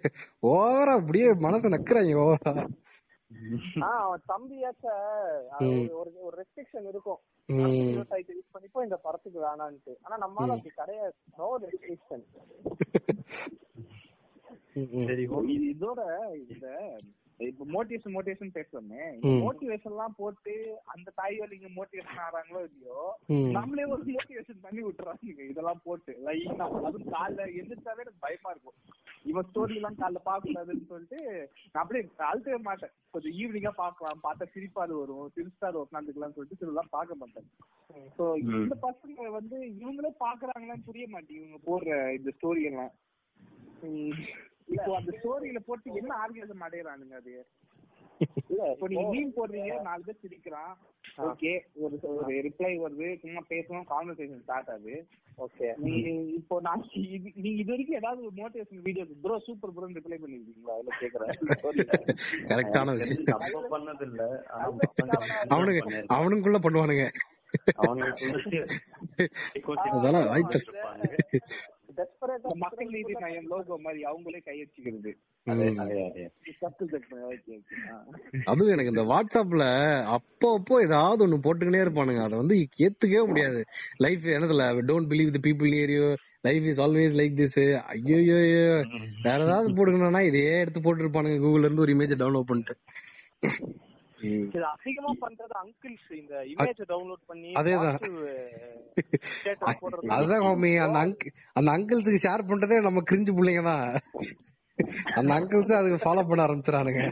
ஓவரா அப்படியே மனசு நக்குறாங்க ஓவரா. அவன் தம்பியாச்ச ஒரு ஒரு ரெஸ்ட்ரிக்ஷன் இருக்கும். விவசாயத்தை யூஸ் பண்ணிப்போ இந்த படத்துக்கு வேணான்ட்டு. ஆனா நம்மளால அப்படி கிடையாது. நோ ரெஸ்ட்ரிக்ஷன் இதோட இந்த இப்ப மோட்டிவேஷன் மோட்டிவேஷன் பேசுறோமே. மோட்டிவேஷன் எல்லாம் போட்டு அந்த தாய் வலிங்க மோட்டிவேஷன் ஆறாங்களோ இல்லையோ நம்மளே ஒரு மோட்டிவேஷன் பண்ணி விட்டுறாங்க இதெல்லாம் போட்டு லைனா அதுவும் காலைல எந்திரிச்சாவே எனக்கு பயமா இருக்கும். இவன் ஸ்டோரி எல்லாம் காலைல பாக்கூடாதுன்னு சொல்லிட்டு நான் அப்படியே அழுத்தவே மாட்டேன். கொஞ்சம் ஈவினிங்கா பாக்கலாம் பார்த்தா சிரிப்பாது வரும் சிரிச்சாது உட்காந்துக்கலாம் சொல்லிட்டு சிலலாம் பார்க்க மாட்டேன். சோ இந்த பசங்க வந்து இவங்களே பாக்குறாங்களான்னு புரிய மாட்டேங்குது இவங்க போடுற இந்த ஸ்டோரி எல்லாம். இப்போ அந்த ஸ்டோரியில போட்டு என்ன ஆர்கனைசம் அடையறானுங்க அது? இப்போ நீங்க மீன் போடுறீங்க நாலு பேர் சிரிக்கிறான். ஓகே ஒரு ஒரு ரிப்ளை வருது சும்மா பேசணும் கான்வர்சேஷன் ஸ்டார்ட் ஆகுது. ஓகே. நீ இப்போ நான் இது நீங்க இது வரைக்கும் ஏதாவது ஒரு motivation video bro super bro reply பண்ணிருக்கீங்களா? அதுல கேக்குறேன். கரெக்டான விஷயம். பண்ணது இல்ல அவனுக்கு அவனுக்குள்ள பண்ணுவானுங்க. <laughs> மக்கள் நீதி மையம் லோகோ மாதிரி அவங்களே கையடிச்சுக்கிறது அதுவும் எனக்கு இந்த வாட்ஸ்அப்ல அப்போ அப்போ ஏதாவது ஒண்ணு போட்டுக்கினே இருப்பானுங்க. அதை வந்து ஏத்துக்கவே முடியாது. லைஃப் என்ன சொல்ல don't believe the people near you life is always like this ஐயோ வேற ஏதாவது போடுக்கணும்னா இதே எடுத்து போட்டுருப்பானுங்க கூகுள்ல இருந்து ஒரு இமேஜ் டவுன்லோட் பண்ணிட்டு. இது அதிகமா பண்றது அங்கிள்ஸ் இந்த இமேஜ் டவுன்லோட் பண்ணி அதேதான். ஸ்டேட்டஸ் <laughs> போடுறது. அதுதான் ஹோமி அந்த அங்க் அந்த அங்கிள்ஸுக்கு ஷேர் பண்றதே நம்ம கிரிஞ்சு பிள்ளைங்க தான் அந்த அங்கிள்ஸ் அதுக்கு ஃபாலோ பண்ண ஆரம்பிச்சிடானுங்க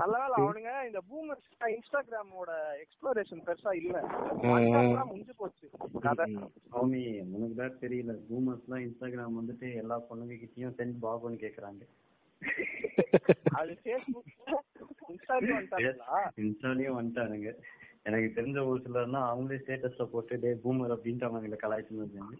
நல்ல வேளை அவனுங்க இந்த பூமர்ஸ் இன்ஸ்டாகிராமோட எக்ஸ்ப்ளோரேஷன் பெருசா இல்ல. முடிஞ்சு போச்சு. சாமி உனக்கு தான் தெரியல. பூமர்ஸ் எல்லாம் இன்ஸ்டாகிராம் வந்துட்டு எல்லா பொண்ணுங்க கிட்டயும் சென்ட் பாபுன்னு கேக்குறாங்க. அது இன்ஸ்டாலயும் வந்துட்டானுங்க. எனக்கு தெரிஞ்ச ஒரு சிலர்னா அவங்களே ஸ்டேட்டஸ்ல போட்டு டே பூமர் அப்படின்ட்டு அவங்களை கலாய்ச்சின்னு இருந்தாங்க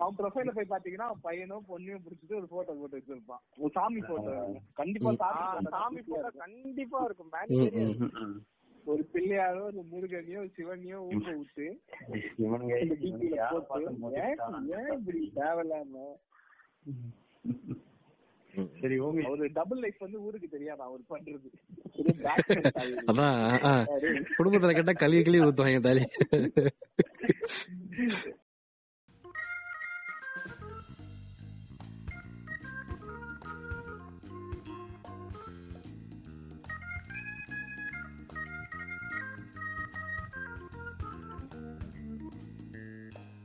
அவன் ப்ரொஃபைல போய் பாத்தீங்கன்னா அவன் பையனும் பொண்ணையும் புடிச்சிட்டு ஒரு போட்டோ போட்டு வச்சிருப்பான். ஒரு சாமி போட்டோ கண்டிப்பா சாமி சாமி போட்டோ கண்டிப்பா இருக்கும். ஒரு பிள்ளையாரோ ஒரு முருகனையோ சிவனையோ ஊக்க விட்டு இவனுங்க தேவையில்லாம? சரி ஓமி ஒரு டபுள் லைஃப் வந்து ஊருக்கு தெரியாதா அவர் பண்றது. அதான் குடும்பத்துல கேட்டா கழுவி கழுவி ஊத்துவாங்க தாலி. <laughs>